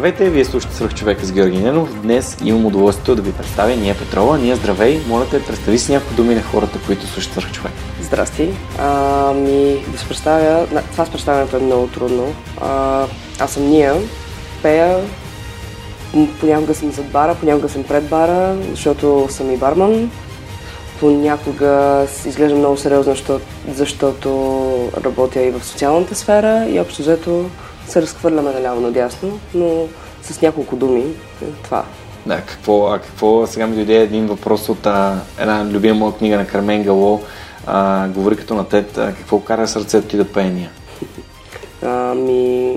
Здравейте, вие слушате Свърх човека с Георги Ненов. Днес имам удоволствието да ви представя Ния Петрова. Ния, здравей, моля те, представи си някои думи на хората, които слушат Свърх човек. Здрасти. А, ми да се представя, това с представянето е много трудно. А, аз съм Ния, пея, понякога съм зад бара, понякога съм пред бара, защото съм и барман. Понякога изглеждам много сериозно, защото, защото работя и в социалната сфера и общо взето се разхвърляме наляво надясно, но с няколко думи е това. Да, какво, а какво сега ми дойде един въпрос от а, една любима моя книга на Кармен Гало, а, говори като на Тед, а, какво кара сърцето ти да пеения? Ами,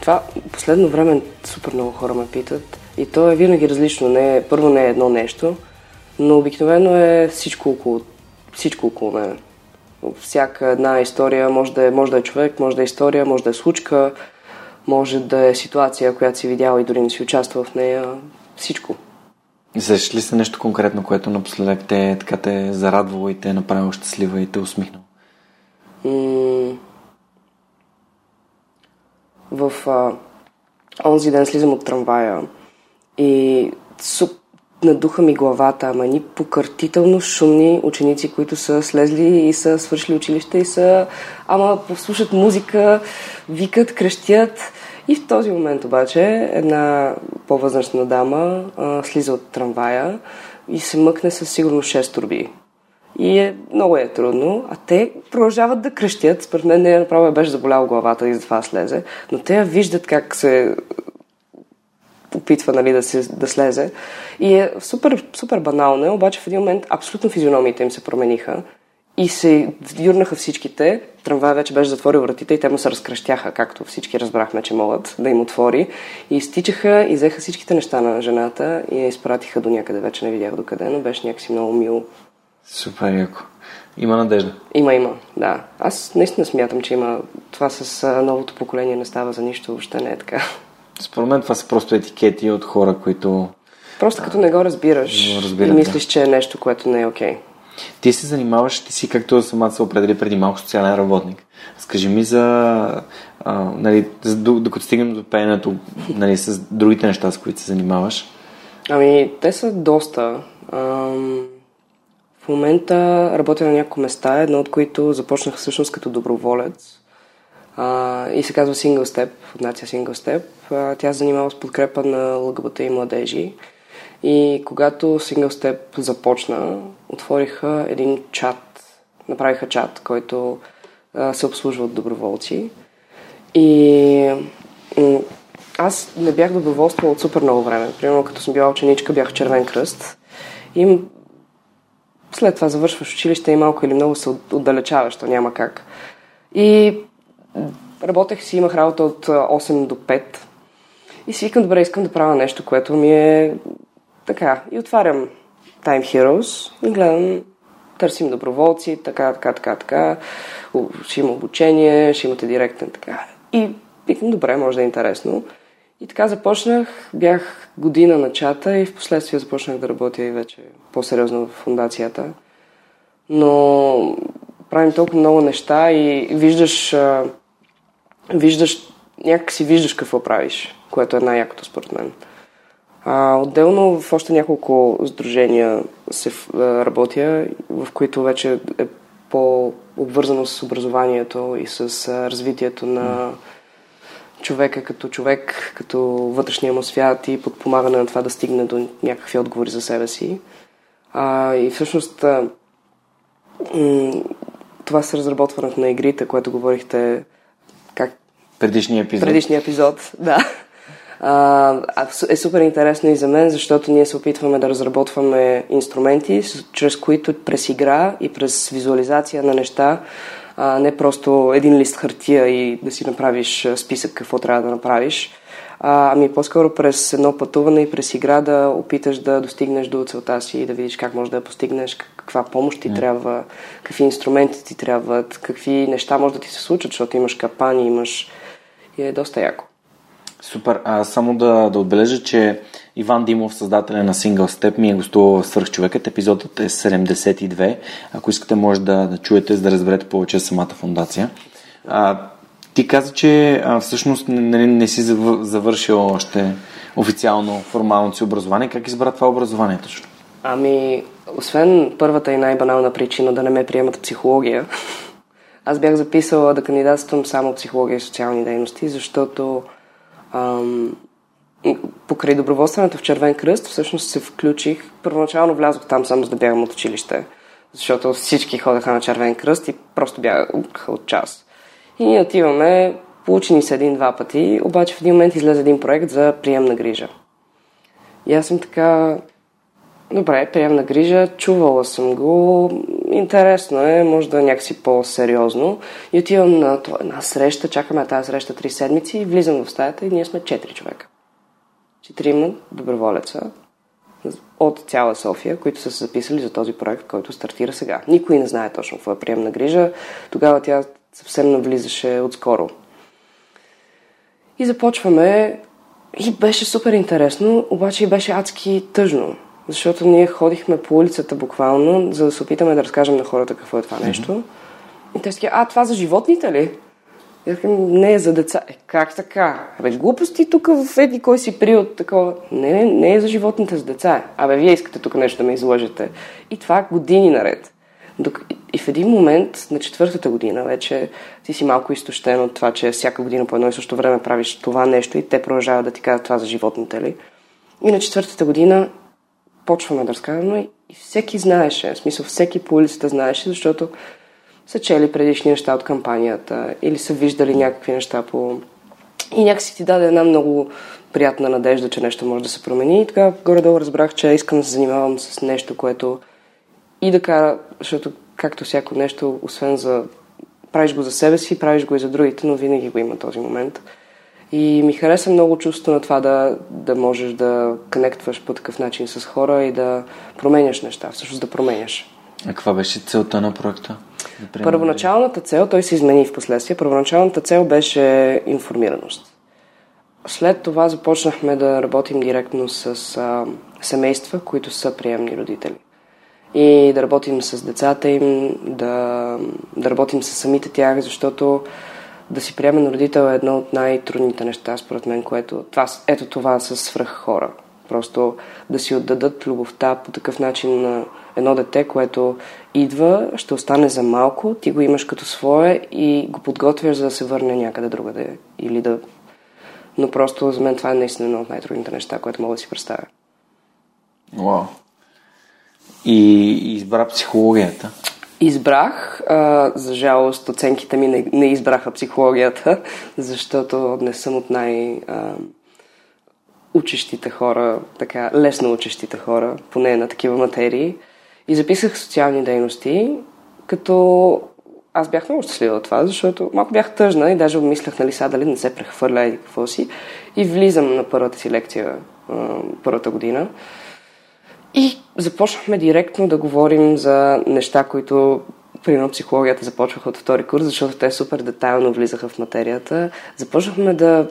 това последно време супер много хора ме питат и то е винаги различно. Не, първо не е едно нещо, но обикновено е всичко около, всичко около мен. Всяка една история може да, е, може да е човек, може да е история, може да е случка, може да е ситуация, която си видяла и дори не си участвал в нея. Всичко. Сещаш ли се нещо конкретно, което напоследък те, така те е зарадвало и те е направило щастлива и те е усмихнало? М- в а, онзи ден слизам от трамвая и суп, надуха ми главата, ама ни покъртително шумни ученици, които са слезли и са свършили училище и са, ама послушат музика, викат, крещят. И в този момент обаче една по-възрастна дама а, слиза от трамвая и се мъкне със сигурно 6 турби. И е, много е трудно, а те продължават да крещят. Според мен не направо беше заболял главата и затова слезе, но те я виждат как се опитва нали, да, се, да слезе. И е супер, супер банално, е, обаче в един момент абсолютно физиономиите им се промениха и се юрнаха всичките. Трамвай вече беше затворил вратите и те му се разкръщяха, както всички разбрахме, че могат да им отвори. И стичаха и взеха всичките неща на жената и я изпратиха до някъде. Вече не видях докъде, но беше някакси много мило. Супер яко. Има надежда. Има, има, да. Аз наистина смятам, че има. Това с новото поколение не става за нищо, въобще не е така. Според мен това са просто етикети от хора, които... Просто като не го разбираш разбират, и мислиш, да. че е нещо, което не е окей. Okay. Ти се занимаваш, ти си, както самата се определи преди малко, социален работник. Скажи ми за, а, нали, за докато стигнем до пеенето, нали, с другите неща, с които се занимаваш. Ами, те са доста. Ам, в момента работя на няколко места, едно от които започнах всъщност като доброволец. А, и се казва Single Step, фундация Single Step. А, тя занимава с подкрепа на ЛГБТ и младежи. И когато Single Step започна, отвориха един чат, направиха чат, който а, се обслужва от доброволци. И аз не бях доброволствал от супер много време. Примерно, като съм била ученичка, бях Червен кръст. И след това завършваш училище и малко или много се отдалечаваш, то няма как. И работех си, имах работа от 8 до 5. И си викам, добре, искам да правя нещо, което ми е така. И отварям Time Heroes и гледам, търсим доброволци, така, така, така, така. Ще има обучение, ще имате директен, така. И викам, добре, може да е интересно. И така започнах, бях година на чата и в последствие започнах да работя и вече по-сериозно в фундацията. Но правим толкова много неща и виждаш, виждаш някак си виждаш какво правиш, което е най-якото според мен. А, отделно в още няколко сдружения се работя, в които вече е по-обвързано с образованието и с развитието на човека като човек, като вътрешния му свят и подпомагане на това да стигне до някакви отговори за себе си. А, и всъщност това с разработването на игрите, което говорихте. Предишния епизод. Предишния епизод, да. А, е супер интересно и за мен, защото ние се опитваме да разработваме инструменти, чрез които през игра и през визуализация на неща, а не просто един лист хартия и да си направиш списък какво трябва да направиш, а, ами по-скоро през едно пътуване и през игра да опиташ да достигнеш до целта си и да видиш как можеш да я постигнеш, каква помощ ти yeah. трябва, какви инструменти ти трябват, какви неща може да ти се случат, защото имаш капани, имаш... И е доста яко. Супер. А, само да, да отбележа, че Иван Димов, създателя на Single Step, ми е гостувал Свърхчовекът. Епизодът е 72. Ако искате, може да, да чуете, за да разберете повече самата фундация. А, ти каза, че а, всъщност не, не, не си завършил още официално формалното си образование. Как избра това образование точно? Ами, освен първата и най-банална причина да не ме приемат психология, аз бях записала да кандидатствам само психология и социални дейности, защото ам, покрай доброволствената в Червен кръст всъщност се включих. Първоначално влязох там само за да бягам от училище, защото всички ходеха на Червен кръст и просто бягаха от час. И ние отиваме, получени са един-два пъти, обаче в един момент излезе един проект за приемна грижа. И аз съм така, добре, приемна грижа, чувала съм го, интересно е, може да е някакси по-сериозно. И отивам на една среща, чакаме тази среща три седмици, влизам в стаята и ние сме четири човека. Четирима доброволеца от цяла София, които са се записали за този проект, който стартира сега. Никой не знае точно какво е приемна грижа. Тогава тя съвсем навлизаше отскоро. И започваме и беше супер интересно, обаче и беше адски тъжно, защото ние ходихме по улицата буквално, за да се опитаме да разкажем на хората какво е това нещо. Mm-hmm. И те си а, това за животните ли? И казвам, не е за деца. Е, как така? Абе, глупости тук в еди кой си приют такова. Не, не, не е за животните, за деца. Абе, вие искате тук нещо да ме излъжете. И това години наред. И в един момент, на четвъртата година, вече ти си малко изтощен от това, че всяка година по едно и също време правиш това нещо и те продължават да ти кажат това за животните ли. И на четвъртата година почваме да разказваме и всеки знаеше, в смисъл всеки по улицата знаеше, защото са чели предишни неща от кампанията или са виждали някакви неща по... И някакси ти даде една много приятна надежда, че нещо може да се промени. И така горе-долу разбрах, че искам да се занимавам с нещо, което и да кара, защото както всяко нещо, освен за правиш го за себе си, правиш го и за другите, но винаги го има този момент. И ми хареса много чувство на това да, да можеш да конектваш по такъв начин с хора и да променяш неща, всъщност да променяш. А каква беше целта на проекта? Да Първоначалната цел, той се измени в последствие, първоначалната цел беше информираност. След това започнахме да работим директно с а, семейства, които са приемни родители и да работим с децата им, да, да работим с самите тях, защото да си приемен родител е едно от най-трудните неща, според мен, което това, ето това са свръх хора. Просто да си отдадат любовта по такъв начин на едно дете, което идва, ще остане за малко, ти го имаш като свое и го подготвяш за да се върне някъде другаде. Или да... Но просто за мен това е наистина едно от най-трудните неща, което мога да си представя. Wow и избра психологията? Избрах. А, за жалост, оценките ми не, не избраха психологията, защото не съм от най- а, учещите хора, така лесно учещите хора, поне на такива материи. И записах социални дейности, като аз бях много щастлива от това, защото малко бях тъжна и даже обмислях, нали, сега дали не се прехвърля и какво си. И влизам на първата си лекция, първата година. И започнахме директно да говорим за неща, които примерно психологията започваха от втори курс, защото те супер детайлно влизаха в материята. Започнахме да,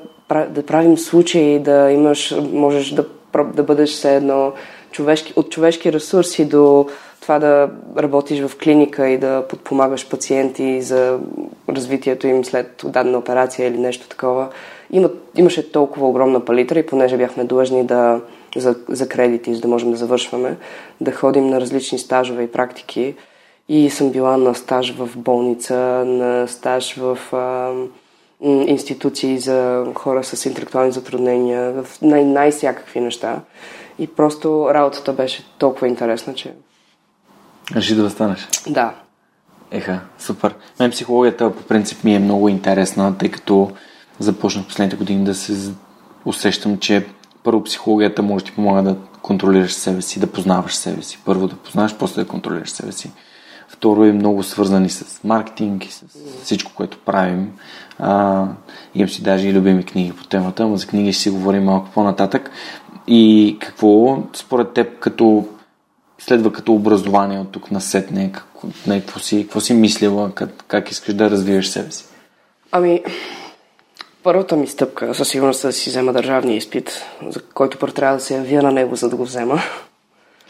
да правим случаи, да имаш, можеш да, да бъдеш все едно човешки, от човешки ресурси до това да работиш в клиника и да подпомагаш пациенти за развитието им след дадена операция или нещо такова. Има, имаше толкова огромна палитра и понеже бяхме длъжни да за, за кредити, за да можем да завършваме, да ходим на различни стажове и практики. И съм била на стаж в болница, на стаж в а, институции за хора с интелектуални затруднения, в най- най-всякакви неща. И просто работата беше толкова интересна, че... Реши да станеш? Да. Еха, супер. Мен психологията по принцип ми е много интересна, тъй като започнах последните години да се усещам, че първо психологията може да ти помага да контролираш себе си, да познаваш себе си. Първо да познаваш, после да контролираш себе си. Второ е много свързани с маркетинг и с всичко, което правим. А, имам си даже и любими книги по темата, но за книги ще си говорим малко по-нататък. И какво според теб като следва като образование от тук на сетне? Какво, какво, си, какво си мислила? Как, как искаш да развиеш себе си? Ами, първата ми стъпка със сигурност е да си взема държавния изпит, за който първо трябва да се явя на него, за да го взема.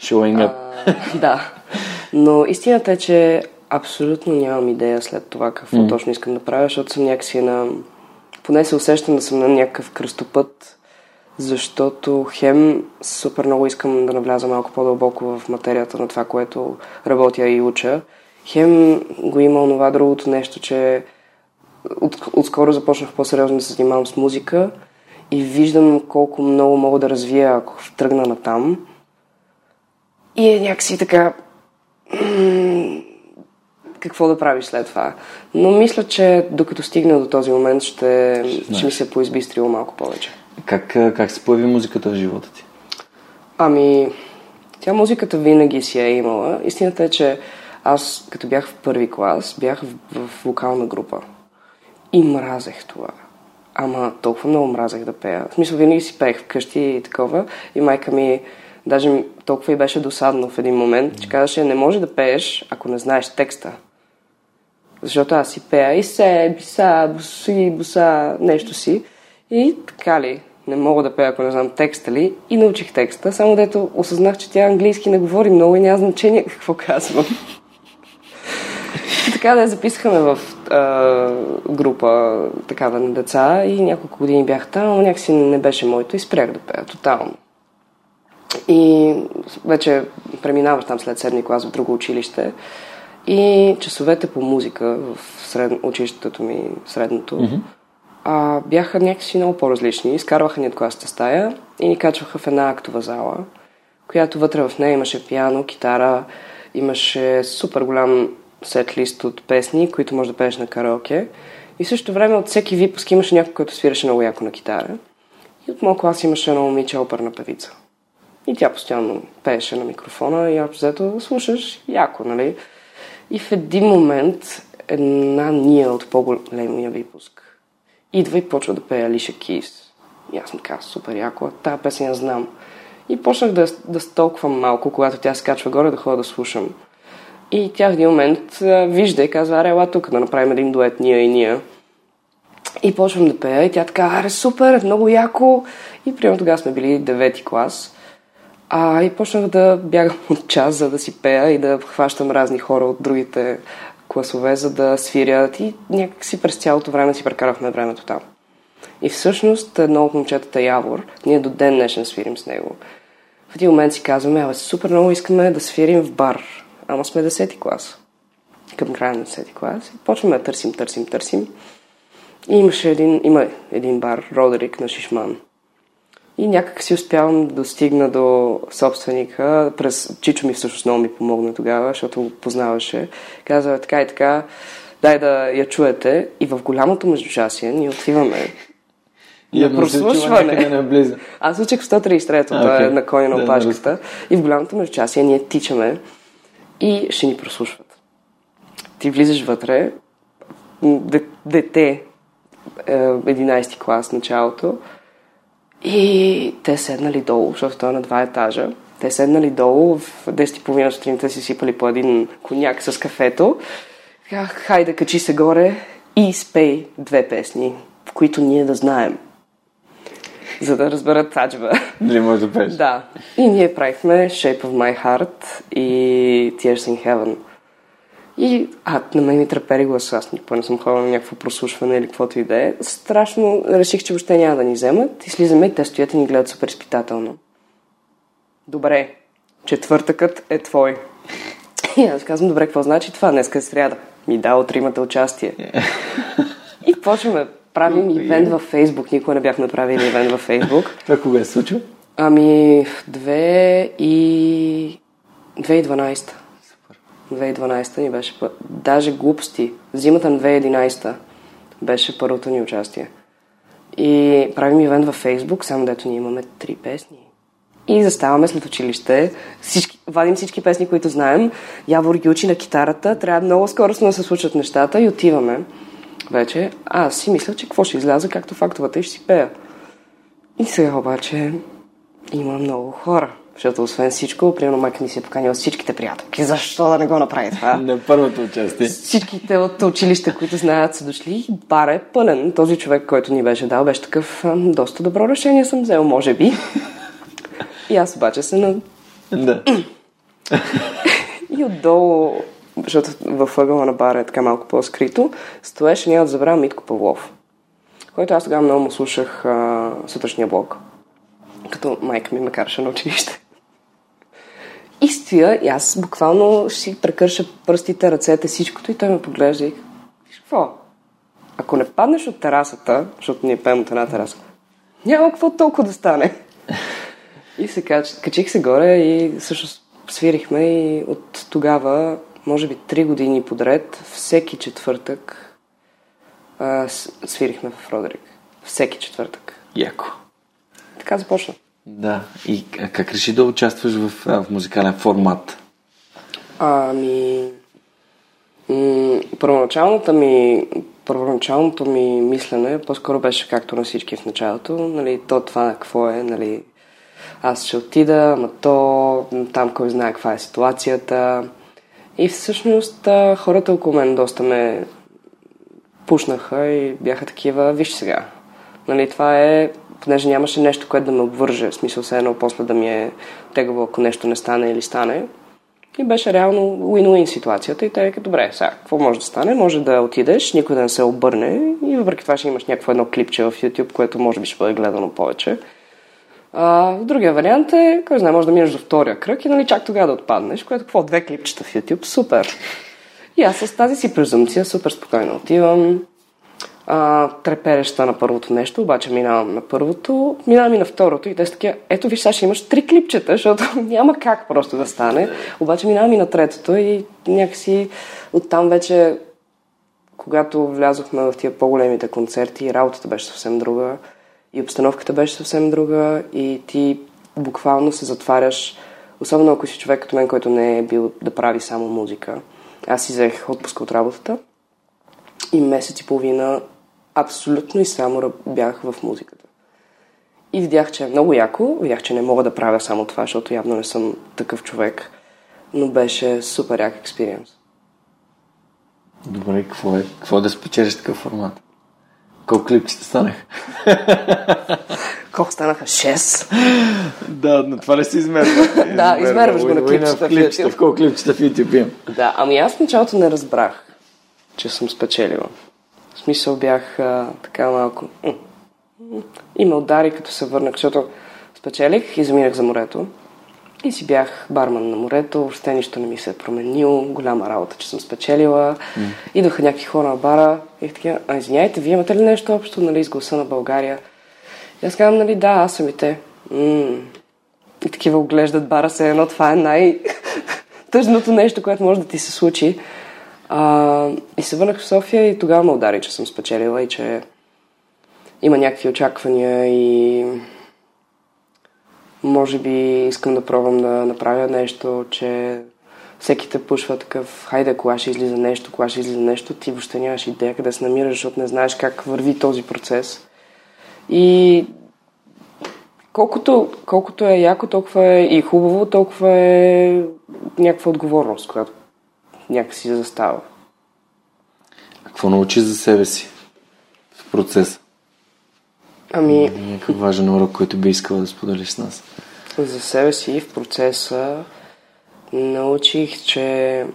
Showing up. А, да. Но истината е, че абсолютно нямам идея след това какво mm. точно искам да правя, защото съм някакси на... Поне се усещам да съм на някакъв кръстопът, защото хем супер много искам да навляза малко по-дълбоко в материята на това, което работя и уча. Хем го има онова другото нещо, че от, отскоро започнах по-сериозно да се занимавам с музика и виждам колко много мога да развия, ако тръгна на там. И е някакси така... какво да правиш след това. Но мисля, че докато стигна до този момент, ще, ще ми се поизбистрило малко повече. Как, как се появи музиката в живота ти? Ами, тя музиката винаги си е имала. Истината е, че аз, като бях в първи клас, бях в, в вокална група. И мразех това. Ама толкова много мразех да пея. В смисъл, винаги си пеех вкъщи и такова. И майка ми, даже толкова и беше досадно в един момент, че казаше, не може да пееш, ако не знаеш текста. Защото аз си пея и се, биса, буси, буса, нещо си. И така ли, не мога да пея, ако не знам текста ли. И научих текста, само дето осъзнах, че тя английски не говори много и няма значение какво казвам. Така да я записахме в а, група такава на деца и няколко години бях там, но някакси не беше моето и спрях да пея тотално. И вече преминавах там след седми клас в друго училище и часовете по музика в сред... училището ми, средното, mm-hmm. а, бяха някакси много по-различни. Изкарваха ни от класната стая и ни качваха в една актова зала, която вътре в нея имаше пиано, китара, имаше супер голям сет лист от песни, които може да пееш на караоке. И в същото време от всеки випуск имаше някой, който свиреше много яко на китара. И от моят клас имаше едно момиче оперна певица. И тя постоянно пееше на микрофона и общо взето слушаш яко, нали? И в един момент една ния от по-големия випуск идва и почва да пее Алиша Кис. И аз ми казвам, супер яко, тази песен я знам. И почнах да, да столквам малко, когато тя се качва горе, да ходя да слушам. И тя в един момент вижда и казва, аре, ела тук да направим един дует ние и ние. И почвам да пея и тя така, аре, супер, много яко. И примерно тогава сме били девети клас. А, и почнах да бягам от час, за да си пея и да хващам разни хора от другите класове, за да свирят. И някакси през цялото време си прекарахме времето там. И всъщност едно от момчетата Явор, ние до ден днешен свирим с него. В един момент си казваме, абе, супер много искаме да свирим в бар ама сме 10 клас. Към края на 10 клас. И почваме да търсим, търсим, търсим. И имаше един, има един бар, Родерик на Шишман. И някак си успявам да достигна до собственика. През Чичо ми всъщност много ми помогна тогава, защото го познаваше. Казва така и така, дай да я чуете. И в голямото междучасие ние отиваме и на прослушване. Аз учих в 133-то, okay. е на коня на опашката. Да, и в голямото междучасие ние тичаме и ще ни прослушват. Ти влизаш вътре, дете, 11 е, клас началото, и те седнали долу, защото той е на два етажа. Те седнали долу, в 10.30 сутринта си сипали по един коняк с кафето. Хайде, качи се горе и спей две песни, в които ние да знаем. За да разберат таджба. Дали може да пееш? Да. И ние правихме Shape of My Heart и Tears in Heaven. И, а, на мен ми трепери гласа, аз никога не съм ходила на някакво прослушване или каквото и да е. Страшно реших, че въобще няма да ни вземат и слизаме и те стоят и ни гледат супер изпитателно. добре, четвъртъкът е твой. И аз казвам, добре, какво значи това? Днеска е сряда. Ми да, утре имате участие. и почваме. Правим ивент във Фейсбук. Никога не бях направили ивент във Фейсбук. Това кога е случило? Ами, 2 и... 2012. Супер. 2012 ни беше... пър- Даже глупости. Зимата на 2011 беше първото ни участие. И правим ивент във Фейсбук, само дето ние имаме три песни. И заставаме след училище, всички, вадим всички песни, които знаем. Явор ги учи на китарата, трябва много скоростно да се случат нещата и отиваме. Вече, а, аз си мисля, че какво ще изляза, както фактовата и ще си пея. И сега обаче има много хора. Защото освен всичко, примерно майка ми си е поканила всичките приятелки. Защо да не го направи това? На първото участие. Всичките от училище, които знаят, са дошли бар е пълен. Този човек, който ни беше дал, беше такъв доста добро решение съм взел, може би. И аз обаче се на... Да. И отдолу, защото във ъгъла на бара е така малко по-скрито, стоеше, няма да забравя, Митко Павлов, който аз тогава много му слушах а, сутрешния блок, като майка ми ме караше на училище. И стоя, и аз буквално си прекърша пръстите, ръцете, всичкото и той ме поглежда и виж какво, ако не паднеш от терасата, защото ние пеем от една тераса, няма какво толкова да стане. И се кач... качих се горе и всъщност свирихме и от тогава, може би три години подред, всеки четвъртък а, свирихме в Родерик. Всеки четвъртък. Яко. Така започна. Да. И как реши да участваш в, в музикален формат? Ами... М- първоначалната ми, първоначалното ми мислене по-скоро беше както на всички в началото. Нали, то това какво е, нали, аз ще отида, ама то там кой знае каква е ситуацията. И всъщност хората около мен доста ме пушнаха и бяха такива, виж сега. Нали, това е, понеже нямаше нещо, което да ме обвърже, в смисъл се едно после да ми е тегаво, ако нещо не стане или стане. И беше реално win-win ситуацията и те вика, добре, сега, какво може да стане? Може да отидеш, никой да не се обърне и въпреки това ще имаш някакво едно клипче в YouTube, което може би ще бъде гледано повече. А, другия вариант е, кой знае, може да минеш до втория кръг и нали чак тогава да отпаднеш, което какво, две клипчета в YouTube, супер. И аз с тази си презумпция супер спокойно отивам, а, трепереща на първото нещо, обаче минавам на първото, минавам и на второто и те са такива, ето виж, сега ще имаш три клипчета, защото няма как просто да стане. Обаче минавам и на третото и някакси оттам вече, когато влязохме в тия по-големите концерти, работата беше съвсем друга и обстановката беше съвсем друга и ти буквално се затваряш, особено ако си човек като мен, който не е бил да прави само музика. Аз си взех отпуска от работата и месец и половина абсолютно и само бях в музиката. И видях, че е много яко, видях, че не мога да правя само това, защото явно не съм такъв човек, но беше супер як експириенс. Добре, какво е? Какво е да спечелиш такъв формат? Колко клипчета станах? Колко станаха? 6? Да, но това ли се измерва? Да, измерваш го на клипчета в YouTube. В колко клипчета в YouTube имам? Да, ами аз в началото не разбрах, че съм спечелила. В смисъл бях а, така малко... м, м, И ме удари като се върнах, защото спечелих и заминах за морето. И си бях барман на морето, въобще нищо не ми се е променило, голяма работа, че съм спечелила. Идваха някакви хора на бара и така, а извиняйте, вие имате ли нещо общо, нали, с гласа на България? И аз казвам, нали, да, аз съм и те. М, и такива оглеждат бара се едно, това е най- тъжното нещо, което може да ти се случи. А, и се върнах в София и тогава ме удари, че съм спечелила и че има някакви очаквания и може би искам да пробвам да направя нещо, че всеки те пушва такъв, хайде, кога ще излиза нещо, кога ще излиза нещо, ти въобще нямаш идея къде се намираш, защото не знаеш как върви този процес. И колкото, колкото е яко, толкова е и хубаво, толкова е някаква отговорност, която някакси застава. А какво научи за себе си в процеса? Ами, Някакъв важен урок, който би искала да споделиш с нас. за себе си в процеса научих, че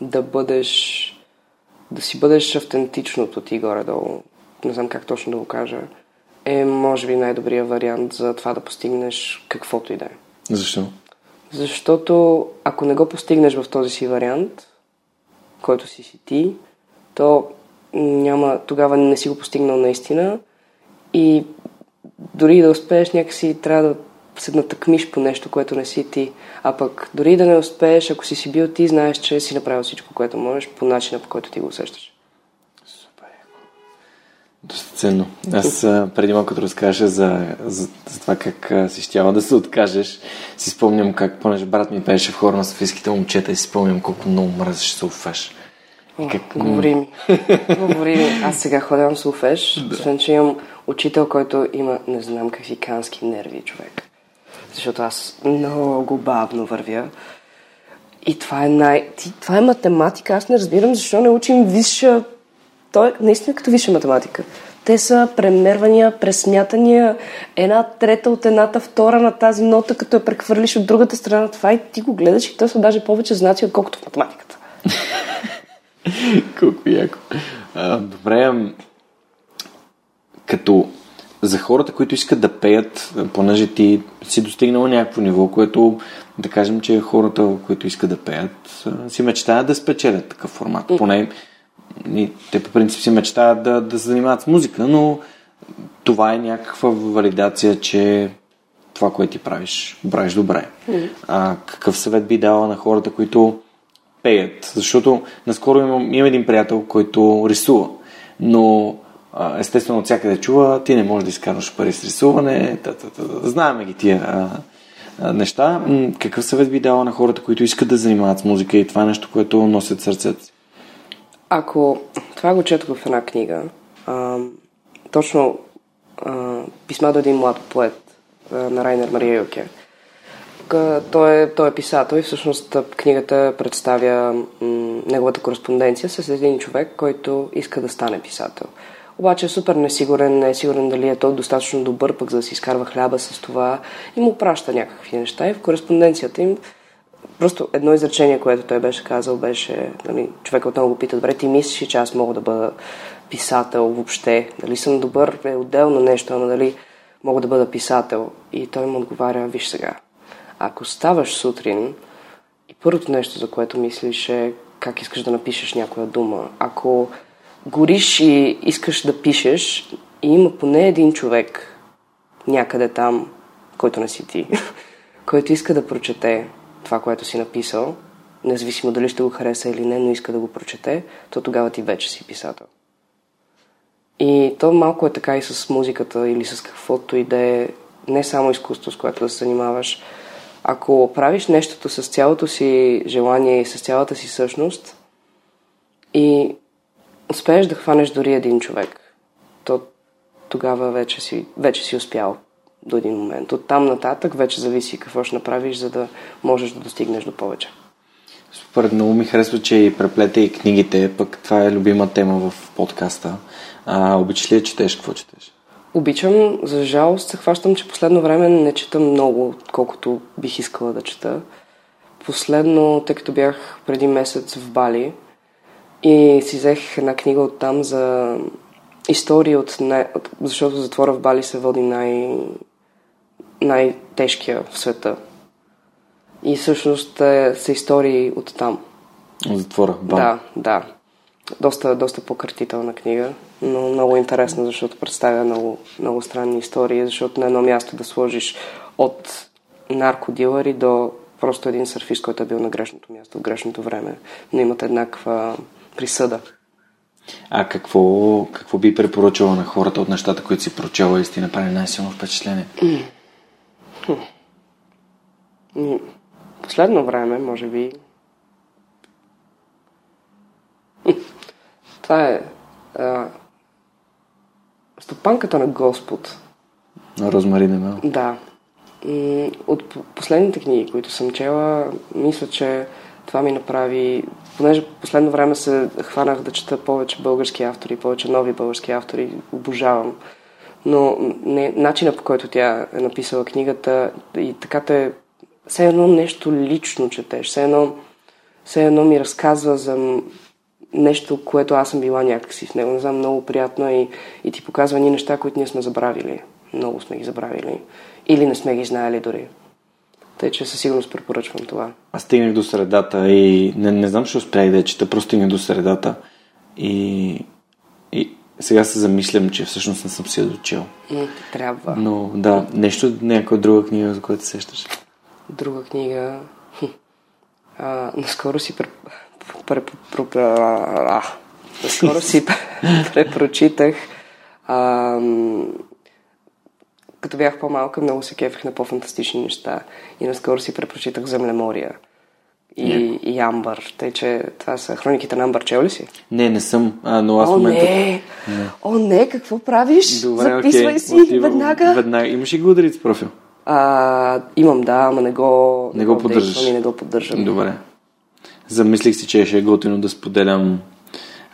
да бъдеш, да си бъдеш автентичното ти горе-долу, не знам как точно да го кажа, е може би най-добрият вариант за това да постигнеш каквото и да е. Защо? Защото ако не го постигнеш в този си вариант, който си си ти, то няма, тогава не си го постигнал наистина и дори да успееш някакси трябва да се натъкмиш по нещо, което не си ти. А пък дори да не успееш, ако си си бил ти, знаеш, че си направил всичко, което можеш по начина, по който ти го усещаш. Супер. Доста ценно. Аз преди малко като разкажа за, за, за това как си щяла да се откажеш, си спомням как, понеже брат ми пееше в хора на софийските момчета и си спомням колко много мразиш Софеш. Как... Говори ми. Говори ми. Аз сега ходя на Софеш, да. освен че имам учител, който има не знам какви кански нерви човек. Защото аз много бавно вървя. И това е най... Това е математика. Аз не разбирам защо не учим висша... Той е наистина като висша математика. Те са премервания, пресмятания, една трета от едната втора на тази нота, като я прехвърлиш от другата страна. Това и ти го гледаш и то са даже повече знаци, отколкото в математиката. Колко яко. А, добре, като за хората, които искат да пеят, понеже ти си достигнал някакво ниво, което да кажем, че хората, които искат да пеят, си мечтаят да спечелят такъв формат. Поне и те по принцип си мечтаят да, да се занимават с музика, но това е някаква валидация, че това, което ти правиш, правиш добре. А какъв съвет би дала на хората, които пеят? Защото наскоро имам, имам един приятел, който рисува, но естествено от всякъде чува, ти не можеш да изкарваш пари с рисуване, знаеме ги тия неща. Какъв съвет би дала на хората, които искат да занимават с музика и това е нещо, което носят сърцето си? Ако това го четох в една книга, а, точно а, писма до един млад поет а, на Райнер Мария Юке. Той е, той е писател и всъщност книгата представя м, неговата кореспонденция с един човек, който иска да стане писател. Обаче е супер несигурен, не е сигурен дали е той достатъчно добър, пък за да си изкарва хляба с това и му праща някакви неща. И в кореспонденцията им просто едно изречение, което той беше казал, беше, нали, човек отново го пита, добре, ти мислиш, че аз мога да бъда писател въобще? Дали съм добър е отделно нещо, но дали мога да бъда писател? И той му отговаря, виж сега, ако ставаш сутрин и първото нещо, за което мислиш е как искаш да напишеш някоя дума, ако гориш и искаш да пишеш и има поне един човек някъде там, който не си ти, който иска да прочете това, което си написал, независимо дали ще го хареса или не, но иска да го прочете, то тогава ти вече си писател. И то малко е така и с музиката или с каквото и да е, не само изкуство, с което да се занимаваш. Ако правиш нещото с цялото си желание и с цялата си същност и успееш да хванеш дори един човек, то тогава вече си, вече си успял до един момент. От там нататък вече зависи какво ще направиш, за да можеш да достигнеш до повече. Супер, много ми харесва, че и преплете и книгите, пък това е любима тема в подкаста. А, обичаш ли я четеш? Какво четеш? Обичам, за жалост се хващам, че последно време не четам много, колкото бих искала да чета. Последно, тъй като бях преди месец в Бали, и си взех една книга от там за истории от, най... от... защото затвора в Бали се води най... най-тежкия в света. И всъщност е, са истории от там. От затвора? Бали. Да, да. Доста, доста пократителна книга, но много интересна, защото представя много, много странни истории, защото на едно място да сложиш от наркодилъри до просто един сърфист, който е бил на грешното място в грешното време, но имат еднаква присъда. А какво, какво би препоръчала на хората от нещата, които си прочела и сте направили най-силно впечатление? Последно време, може би. Това е а, Стопанката на Господ. На Розмарина Мел. Да. От последните книги, които съм чела, мисля, че това ми направи понеже последно време се хванах да чета повече български автори, повече нови български автори, обожавам. Но не, начина по който тя е написала книгата и така те... Все едно нещо лично четеш, все едно, все едно ми разказва за нещо, което аз съм била някакси в него. Не знам, много приятно и, и ти показва ни неща, които ние сме забравили. Много сме ги забравили. Или не сме ги знаели дори. Тъй, че със сигурност препоръчвам това. Аз стигнах до средата и не, не знам, че успях да я чета, просто стигнах до средата и, и сега се замислям, че всъщност не съм си я дочел. М, Трябва. Но да, нещо, някоя друга книга, за която се сещаш. Друга книга. А, наскоро си пре... пре... пре... пре... а, Наскоро си препрочитах а, като бях по-малка, много се кефих на по-фантастични неща. И наскоро си препрочитах Землемория и, и Амбър. Тъй, че това са хрониките на Амбър. Чел ли си? Не, не съм, а, но аз в О, момента... не! О, не! Какво правиш? Записвай окей, си отивам веднага. Веднага. Имаш ли го удариц профил? А, имам, да, ама не го... Не го апдейтвам поддържаш. Не го поддържам. Добре. Замислих си, че ще е готино да споделям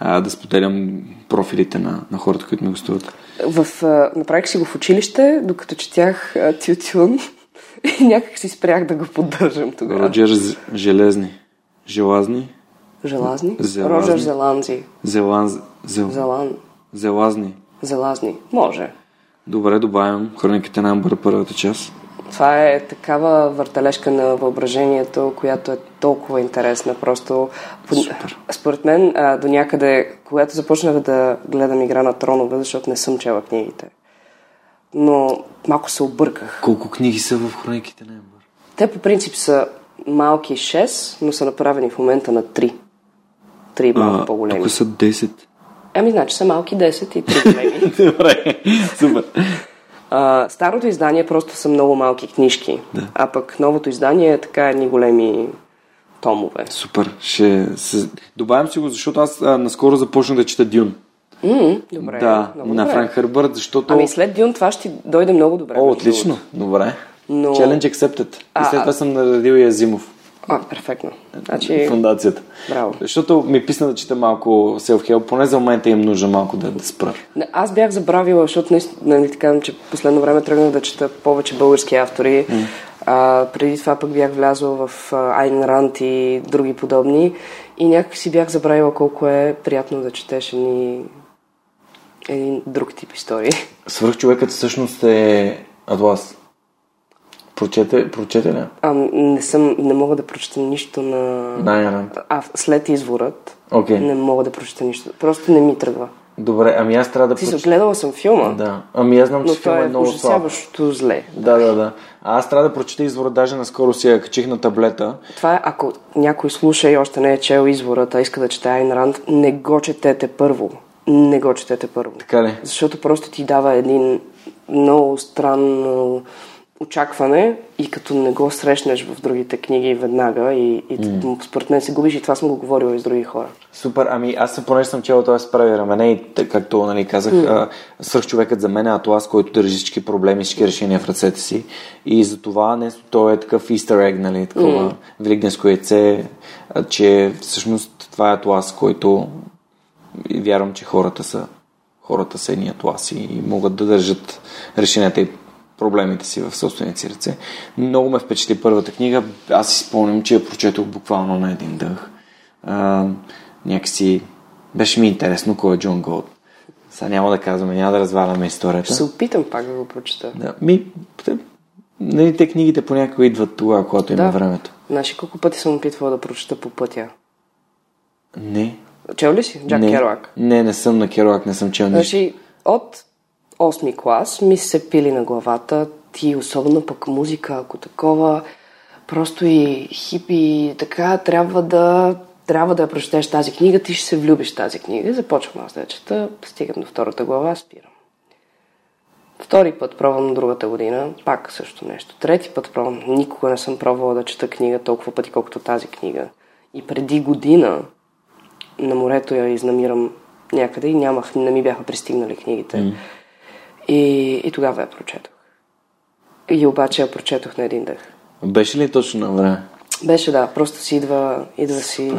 а, да споделям профилите на, на хората, които ми гостуват. В, а, направих си го в училище, докато четях Тютюн и някак си спрях да го поддържам тогава. Роджер Железни. Желазни. Желазни? Зелазни. Роджер Зеланзи. Зеланз... Зел... Зелан... Зелазни. Зелазни. Може. Добре, добавям хрониките на Амбър първата част. Това е такава въртележка на въображението, която е толкова интересна. Просто, Супер. според мен, а, до някъде, когато започнах да гледам Игра на тронове, защото не съм чела книгите, но малко се обърках. Колко книги са в хрониките на Амбър? Те по принцип са малки 6, но са направени в момента на 3. 3 малко по-големи. тук са 10. Ами, значи са малки 10 и 3 големи. Добре, супер. А, старото издание просто са много малки книжки, Да. а пък новото издание е така едни големи томове. Супер. Ще... Се... Добавям си го, защото аз а, наскоро започнах да чета Дюн. М, добре. да, много на добре. Франк Хърбърт, защото... Ами след Дюн това ще дойде много добре. О, отлично. Добре. Но- Challenge accepted. И А, след а- това съм наредил и Азимов. А, перфектно. Значи, Фундацията. браво. Защото ми писна да чета малко self-help, поне за момента им нужда малко да, да спра. Аз бях забравила, защото наистина, нали, така, че последно време тръгнах да чета повече български автори. А, преди това пък бях влязла в Айн Ранд и други подобни. И някак си бях забравила колко е приятно да четеш едни, един друг тип истории. Свърхчовекът всъщност е Атлас. Прочете, прочете ли? А, не, съм, не мога да прочета нищо на... Найн Ранд. А, след изворът Окей. не мога да прочета нищо. Просто не ми тръгва. Добре, ами аз трябва да Ти прочета. гледала съм филма, Да, ами аз знам, но че той е е много слаб. ужасяващо зле. Да, да, да. А аз трябва да прочета извора, даже наскоро си я качих на таблета. Това е, ако някой слуша и още не е чел изворът, а иска да чете Айн Ранд, не го четете първо. Не го четете първо. Така ли? Защото просто ти дава един много странно очакване и като не го срещнеш в другите книги веднага и, и mm. според мен се губиш и това съм го говорила и с други хора. Супер, ами аз понеже съм чел това с прави рамене и както нали, казах, mm. свърхчовекът за мен е Атлас, който държи всички проблеми, всички решения в ръцете си. И за това не, той е такъв easter egg, нали, такова mm. великденско яйце, че всъщност това е Атлас, който вярвам, че хората са хората са едни атласи и могат да държат решенията и проблемите си в собствените си ръце. Много ме впечатли първата книга. Аз си спомням, че я прочетох буквално на един дъх. А, някакси беше ми интересно кой е Джон Голд. Сега няма да казваме, няма да разваляме историята. Ще се опитам пак да го прочета. Да. Ми, те, нали, те книгите понякога идват тогава, когато има Да. времето. Знаеш колко пъти съм опитвала да прочета по пътя? Не. Чел ли си? Джак не. Керуак. Не, не съм на Керуак, не съм чел нищо. Значи, от 8 клас ми се пили на главата, ти особено пък музика, ако такова, просто и хипи, така, трябва да, трябва да я прочетеш тази книга, ти ще се влюбиш тази книга. Започвам аз да чета, стигам до втората глава, спирам. Втори път пробвам другата година, пак също нещо. Трети път пробвам, никога не съм пробвала да чета книга толкова пъти, колкото тази книга. И преди година на морето я изнамирам някъде и нямах, не ми бяха пристигнали книгите. Mm. И, и тогава я прочетох. И обаче я прочетох на един дъх. Беше ли точно на време? Беше, да, просто си идва, идва си...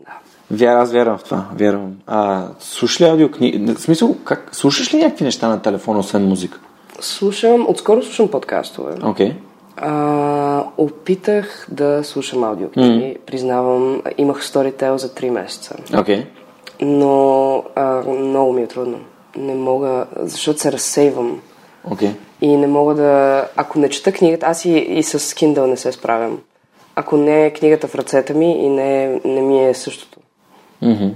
Да. Вяра, аз вярвам в това. Вярвам. А, слушаш ли аудиокниги? В смисъл, как? Слушаш ли някакви неща на телефона, освен музика? Слушам, отскоро слушам подкастове. Окей. Okay. А, опитах да слушам аудиокниги. Mm. Признавам, имах Storytel за 3 месеца. Окей. Okay. Но а, много ми е трудно. Не мога, защото се разсейвам. Okay. И не мога да... Ако не чета книгата, аз и, и с Kindle не се справям. Ако не е книгата в ръцете ми и не, не ми е същото. Mm-hmm.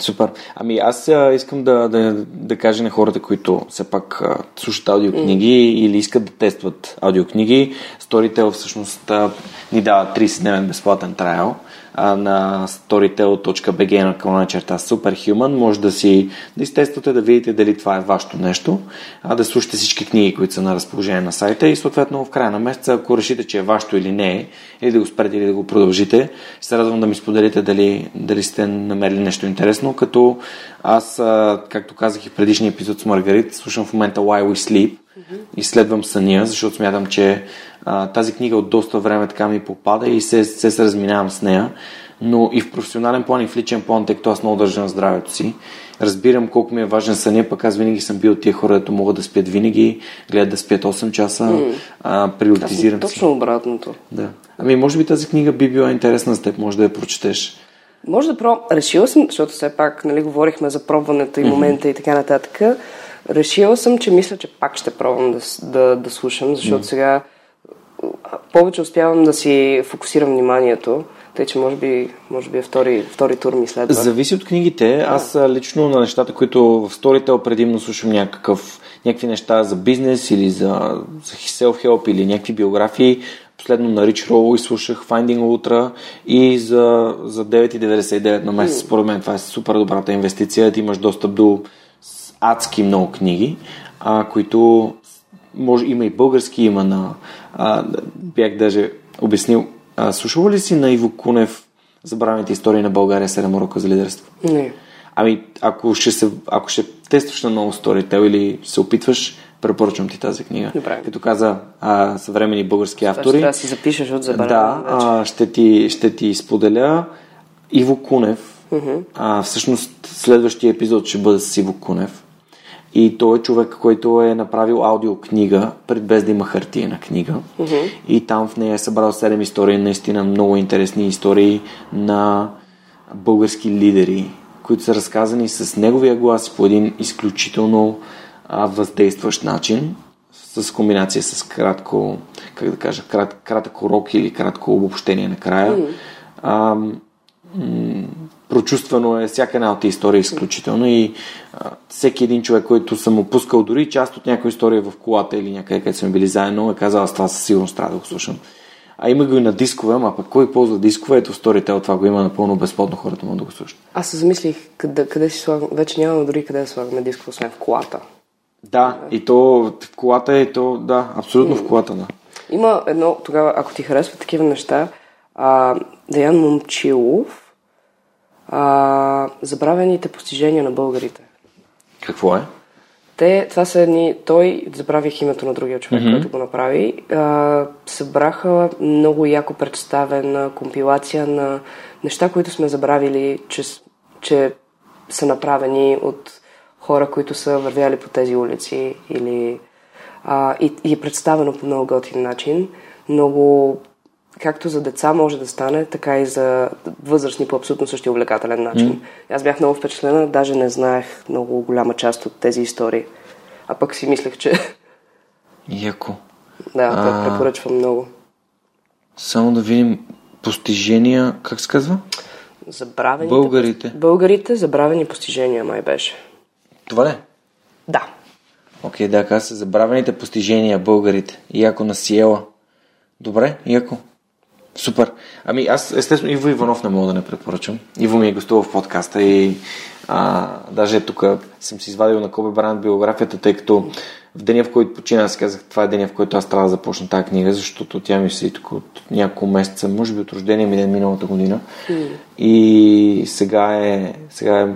Супер. Ами аз а, искам да, да, да кажа на хората, които все пак а, слушат аудиокниги mm. или искат да тестват аудиокниги. Storytel всъщност а, ни дава 30-дневен безплатен трайл а, на storytel.bg на колона черта Superhuman. Може да си да изтествате, да видите дали това е вашето нещо, а да слушате всички книги, които са на разположение на сайта и съответно в края на месеца, ако решите, че е вашето или не е, или да го спрете или да го продължите, се радвам да ми споделите дали, дали сте намерили нещо интересно, като аз, както казах и в предишния епизод с Маргарит, слушам в момента Why We Sleep, изследвам съня, защото смятам, че а, тази книга от доста време така ми попада и се, се, се разминавам с нея. Но и в професионален план и в личен план, тъй като аз много държа на здравето си, разбирам колко ми е важен съня, пък аз винаги съм бил от тия хора, които могат да спят винаги, гледат да спят 8 часа, mm. а, приоритизирам си. Точно обратното. Да. Ами, може би тази книга би била интересна за теб, може да я прочетеш. Може да про... Решила съм, защото все пак нали, говорихме за пробването и момента mm-hmm. и така нататък. Решила съм, че мисля, че пак ще пробвам да, да, да слушам, защото mm-hmm. сега повече успявам да си фокусирам вниманието, тъй че може би, може би е втори, втори тур ми следва. Зависи от книгите. Аз лично на нещата, които в Storytel предимно слушам някакъв, някакви неща за бизнес или за, за self-help или някакви биографии, последно на Rich Roll и слушах Finding Ultra и за, за 9,99 на месец. Според мен това е супер добрата инвестиция. Ти имаш достъп до адски много книги, а, които може, има и български, има на... А, бях даже обяснил. А, слушала ли си на Иво Кунев Забравените истории на България 7 урока за лидерство? Не. Ами, ако ще, се, ако ще тестваш на много сторител или се опитваш, препоръчвам ти тази книга. Добре. Като каза а, съвремени български автори. Трябва да си запишеш от забравяне. Да, а, ще, ти, ще ти споделя Иво Кунев. Uh-huh. А, всъщност следващия епизод ще бъде с Иво Кунев. И той е човек, който е направил аудиокнига, пред без да има хартиена книга. Uh-huh. И там в нея е събрал 7 истории, наистина много интересни истории на български лидери, които са разказани с неговия глас по един изключително а, въздействащ начин, с комбинация с кратко, как да кажа, крат, кратък урок или кратко обобщение накрая. Mm. А, м- прочувствано е всяка една от тези истории изключително и а, всеки един човек, който съм опускал дори част от някоя история в колата или някъде, където сме били заедно, е казал, аз това със сигурност трябва да го слушам. А има го и на дискове, ама пък кой ползва дискове? Ето в от това го има напълно безплатно, хората могат да го слушат. Аз се замислих къде, къде си слагам, вече нямаме дори къде да слагаме дискове, освен в колата. Да, и то в колата е то, да, абсолютно в колата, да. Има едно, тогава, ако ти харесват такива неща, а, Даян Момчилов, а, забравените постижения на българите. Какво е? Те, това са едни, той, забравих името на другия човек, mm-hmm. който го направи, а, събраха много яко представена компилация на неща, които сме забравили, че, че са направени от хора, които са вървяли по тези улици или а, и, и е представено по много готин начин. Много както за деца може да стане, така и за възрастни по абсолютно същия увлекателен начин. Mm. Аз бях много впечатлена, даже не знаех много голяма част от тези истории. А пък си мислех, че... Яко. Да, а... препоръчвам много. Само да видим постижения, как се казва? Забравените. Българите. Българите, забравени постижения, май беше. Това ли? Да. Окей, okay, да, каза се забравените постижения българите. Яко на Сиела. Добре, яко. Супер. Ами аз естествено Иво Иванов не мога да не препоръчам. Иво ми е гостувал в подкаста и а, даже тук съм си извадил на Коби Бранд биографията, тъй като в деня, в който почина, аз казах, това е деня, в който аз трябва да започна тази книга, защото тя ми се тук от няколко месеца, може би от рождения ми ден миналата година. Mm. И сега е, сега е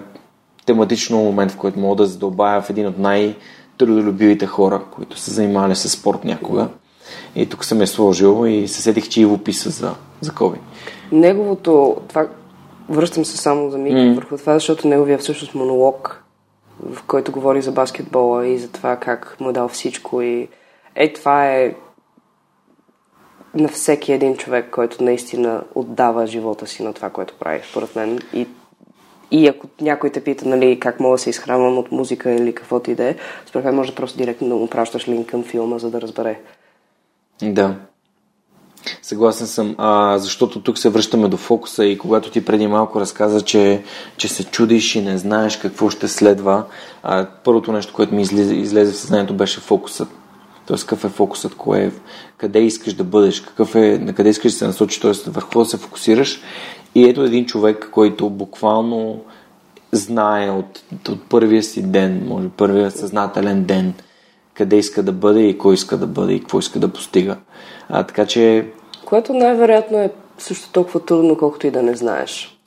тематично момент, в който мога да задълбая в един от най-трудолюбивите хора, които са занимавали с спорт някога. И тук съм е сложил и се седих, че Иво писа за, за Коби. Неговото, това, връщам се само за миг mm. върху това, защото неговия всъщност монолог, в който говори за баскетбола и за това как му е дал всичко и е, това е на всеки един човек, който наистина отдава живота си на това, което прави, според мен. И и ако някой те пита, нали, как мога да се изхранвам от музика или каквото и да е, според мен може просто директно да му пращаш линк към филма, за да разбере. Да. Съгласен съм, а, защото тук се връщаме до фокуса и когато ти преди малко разказа, че, че се чудиш и не знаеш какво ще следва, а, първото нещо, което ми излезе, излезе в съзнанието беше фокусът. Тоест, какъв е фокусът, кое е, къде искаш да бъдеш, какъв е, на къде искаш да се насочиш, т.е. върху да се фокусираш. И ето един човек, който буквално знае от, от първия си ден, може първия съзнателен ден, къде иска да бъде и кой иска да бъде и какво иска да постига. А, така че... Което най-вероятно е също толкова трудно, колкото и да не знаеш.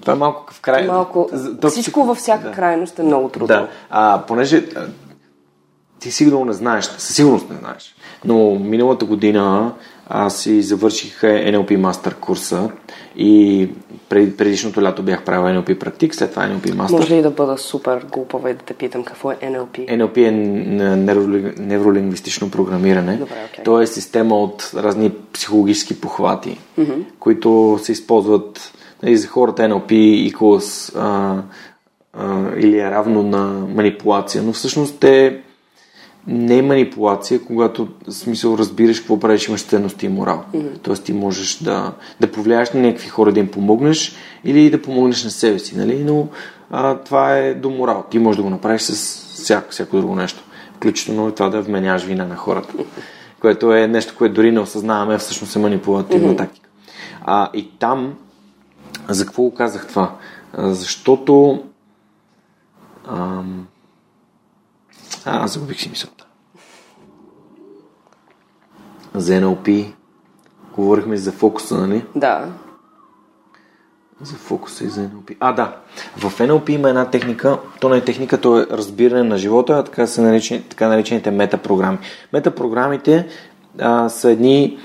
Това е малко в край... Малко... То, Всичко във всяка да. крайност е много трудно. Да. А, понеже ти сигурно не знаеш, със сигурност не знаеш. Но миналата година аз си завърших NLP мастер курса и пред, предишното лято бях правил NLP практик, след това NLP мастер. Може ли да бъда супер глупава и да те питам какво е NLP? NLP е невролингвистично програмиране. Добре, okay. То е система от разни психологически похвати, mm-hmm. които се използват нали, за хората NLP equals а, а, или е равно на манипулация, но всъщност те не е манипулация, когато в смисъл разбираш какво правиш, имаш ценности и морал. Mm-hmm. Тоест ти можеш да, да повлияеш на някакви хора да им помогнеш или да помогнеш на себе си, нали? но а, това е до морал. Ти можеш да го направиш с всяко, всяко друго нещо. Включително и това да вменяваш вина на хората. Което е нещо, което дори не осъзнаваме, всъщност е манипулативна mm-hmm. тактика. А, и там, за какво го казах това? А, защото ам, а, загубих си мисълта. За NLP говорихме за фокуса, нали? Да. За фокуса и за NLP. А, да. В NLP има една техника, то не е техника, то е разбиране на живота, а така са наречени, така наречените метапрограми. Метапрограмите а, са едни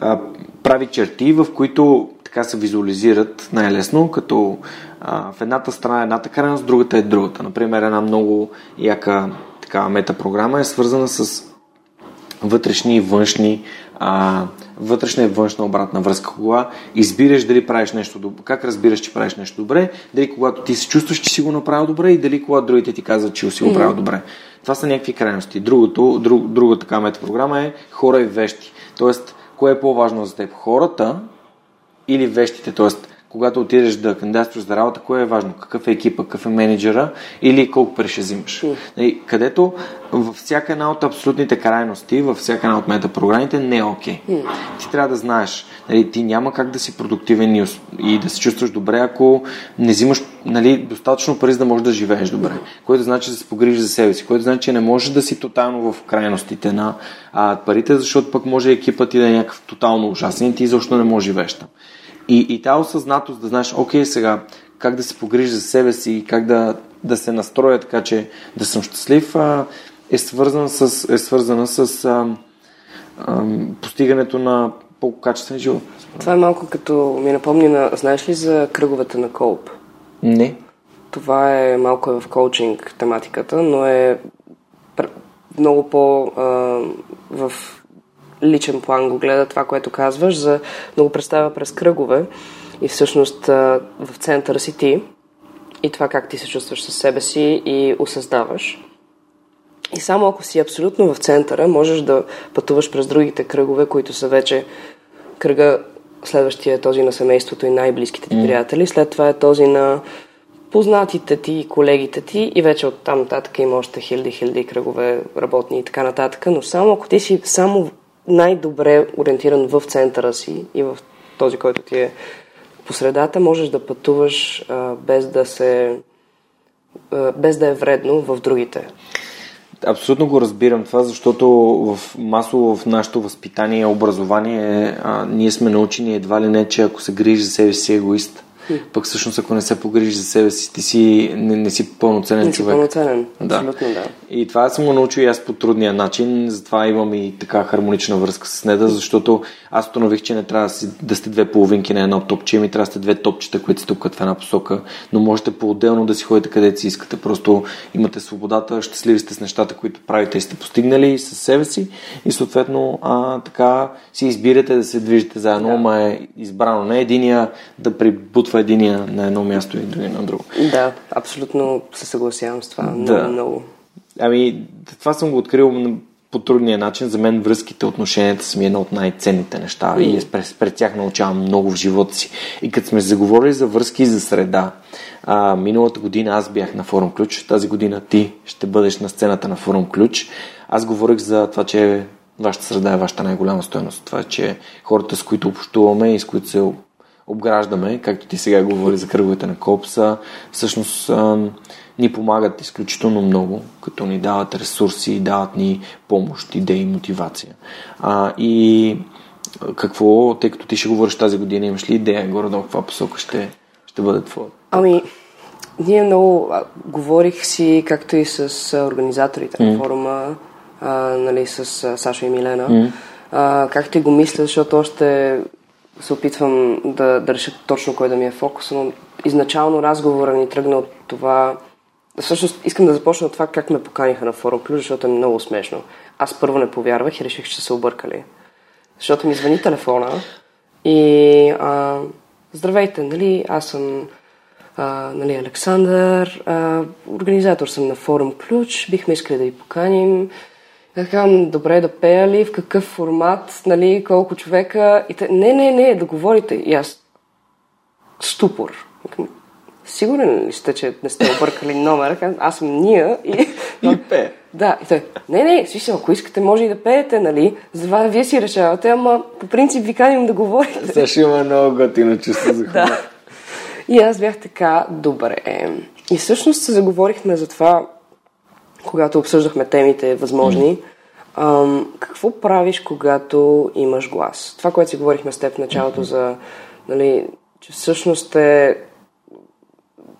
а, прави черти, в които така се визуализират най-лесно, като а, в едната страна е едната крайност, другата е другата. Например, една много яка такава метапрограма е свързана с вътрешни и външни а, вътрешна и външна обратна връзка. Кога избираш дали правиш нещо добре, как разбираш, че правиш нещо добре, дали когато ти се чувстваш, че си го направил добре и дали когато другите ти казват, че си го правил добре. Това са някакви крайности. Другото, друг, друга така метапрограма е хора и вещи. Тоест, кое е по-важно за теб? Хората или вещите? Тоест, когато отидеш да кандидатстваш за работа, кое е важно? Какъв е екипа, какъв е менеджера или колко пари ще взимаш? Mm. Където във всяка една от абсолютните крайности, във всяка една от метапрограмите не е окей. Okay. Mm. Ти трябва да знаеш, нали, ти няма как да си продуктивен и, и да се чувстваш добре, ако не взимаш нали, достатъчно пари, за да можеш да живееш добре. Което значи да се погрижиш за себе си, което значи, че не можеш да си тотално в крайностите на а, парите, защото пък може екипът ти да е някакъв тотално ужасен и ти защо не можеш живееш там. И, и тази осъзнатост да знаеш, окей, сега как да се погрижа за себе си и как да, да се настроя така, че да съм щастлив, е свързана с, е свързана с а, а, постигането на по-качествен живот. Това е малко като ми напомни на... Знаеш ли за кръговете на Колб? Не. Това е малко в коучинг тематиката, но е много по а, в личен план го гледа това, което казваш, за да го представя през кръгове и всъщност в центъра си ти и това как ти се чувстваш със себе си и осъзнаваш. И само ако си абсолютно в центъра, можеш да пътуваш през другите кръгове, които са вече кръга, следващия е този на семейството и най-близките ти mm. приятели, след това е този на познатите ти и колегите ти и вече от там нататък има още хиляди, хиляди кръгове работни и така нататък, но само ако ти си само най-добре ориентиран в центъра си и в този, който ти е по средата, можеш да пътуваш а, без да се а, без да е вредно в другите. Абсолютно го разбирам това, защото в масово в нашето възпитание и образование а, ние сме научени едва ли не, че ако се грижи за себе си егоист. Пък всъщност, ако не се погрижиш за себе си, ти си, не, не си пълноценен не си човек. пълноценен, да. абсолютно да. И това съм го научил и аз по трудния начин, затова имам и така хармонична връзка с Неда, защото аз установих, че не трябва да, си, да сте две половинки на едно топче, ми трябва да сте две топчета, които се тупкат в една посока, но можете по-отделно да си ходите където си искате. Просто имате свободата, щастливи сте с нещата, които правите и сте постигнали със себе си и съответно а, така си избирате да се движите заедно, да. ма е избрано не единия да прибутва единия на едно място и другия на друго. Да, абсолютно се съгласявам с това. Да. Много, много. Ами, това съм го открил по трудния начин. За мен връзките, отношенията са ми едно от най-ценните неща mm. и през, през тях научавам много в живота си. И като сме заговорили за връзки и за среда, а, миналата година аз бях на форум Ключ, тази година ти ще бъдеш на сцената на форум Ключ. Аз говорих за това, че вашата среда е вашата най-голяма стоеност. Това, че хората, с които общуваме и с които се обграждаме, както ти сега говори за кръговете на Копса, всъщност ни помагат изключително много, като ни дават ресурси, дават ни помощ, идеи, мотивация. А, и какво, тъй като ти ще говориш тази година, имаш ли идея горе-долу каква посока ще, ще бъде твоя? Ами, ние много а, говорих си, както и с а, организаторите mm. на форума, а, нали, с а, Сашо и Милена, mm. а, както и го мисля, защото още се опитвам да, да реша точно кой да ми е фокус, но изначално разговора ни тръгна от това Всъщност искам да започна от това как ме поканиха на форум Ключ, защото е много смешно. Аз първо не повярвах и реших, че се объркали. Защото ми звъни телефона и а, здравейте, нали, аз съм а, нали, Александър, а, организатор съм на форум Ключ, бихме искали да ви поканим. Казвам, добре, да пея ли, в какъв формат, нали, колко човека. И те, не, не, не, да говорите. И аз ступор. Сигурен ли сте, че не сте объркали номера? Аз съм Ния и... И пе. Да, и той, не, не, смисъл, ако искате, може и да пеете, нали? За това вие си решавате, ама по принцип ви каним да говорите. Сега ще има много готино чувство за да. И аз бях така, добре. И всъщност се заговорихме за това, когато обсъждахме темите възможни. Mm. Ам, какво правиш, когато имаш глас? Това, което си говорихме с теб в началото mm-hmm. за, нали, че всъщност е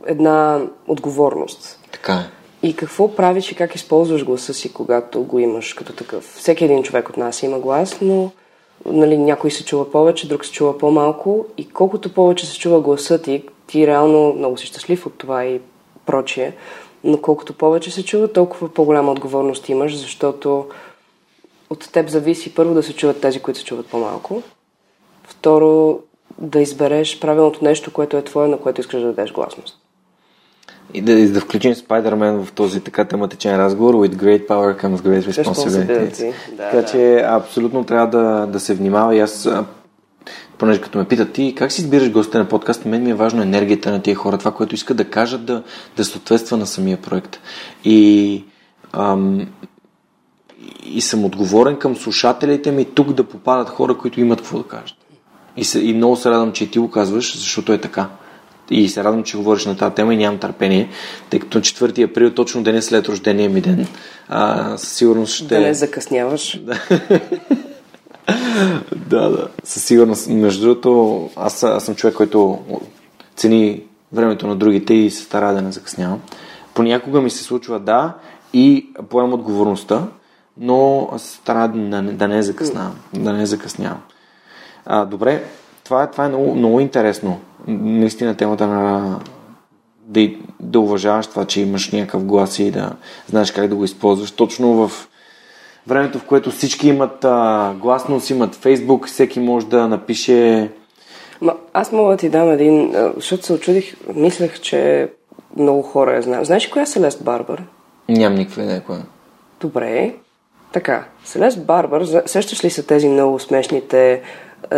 една отговорност. Така е. И какво правиш и как използваш гласа си, когато го имаш като такъв? Всеки един човек от нас има глас, но нали, някой се чува повече, друг се чува по-малко и колкото повече се чува гласа ти, ти реално много си щастлив от това и прочие, но колкото повече се чува, толкова по-голяма отговорност имаш, защото от теб зависи първо да се чуват тези, които се чуват по-малко, второ да избереш правилното нещо, което е твое, на което искаш да дадеш гласност и да, да включим Спайдермен в този така тематичен разговор with great power comes great responsibility. Да, така да. че абсолютно трябва да, да се внимава и аз понеже като ме питат ти как си избираш гостите на подкаст, мен ми е важно енергията на тия хора, това, което искат да кажат, да, да съответства на самия проект. И, ам, и съм отговорен към слушателите ми тук да попадат хора, които имат какво да кажат. И, се, и много се радвам, че и ти го казваш, защото е така и се радвам, че говориш на тази тема и нямам търпение, тъй като 4 април, точно ден след рождения ми ден, а, със сигурност ще... Да не закъсняваш. да, да. Със сигурност. Между другото, аз, аз съм човек, който цени времето на другите и се стара да не закъснявам. Понякога ми се случва да и поемам отговорността, но се стара да, да не закъснявам. Да не закъснявам. А, добре, това, това е много, много интересно. Наистина темата на да, да уважаваш това, че имаш някакъв глас и да знаеш как да го използваш. Точно в времето, в което всички имат а, гласност, имат Фейсбук, всеки може да напише... Ма, аз мога да ти дам един, защото се очудих, мислех, че много хора я знаят. Знаеш коя е Селест Барбар? Нямам никаква идея коя. Добре. Така, Селест Барбар, сещаш ли са тези много смешните е,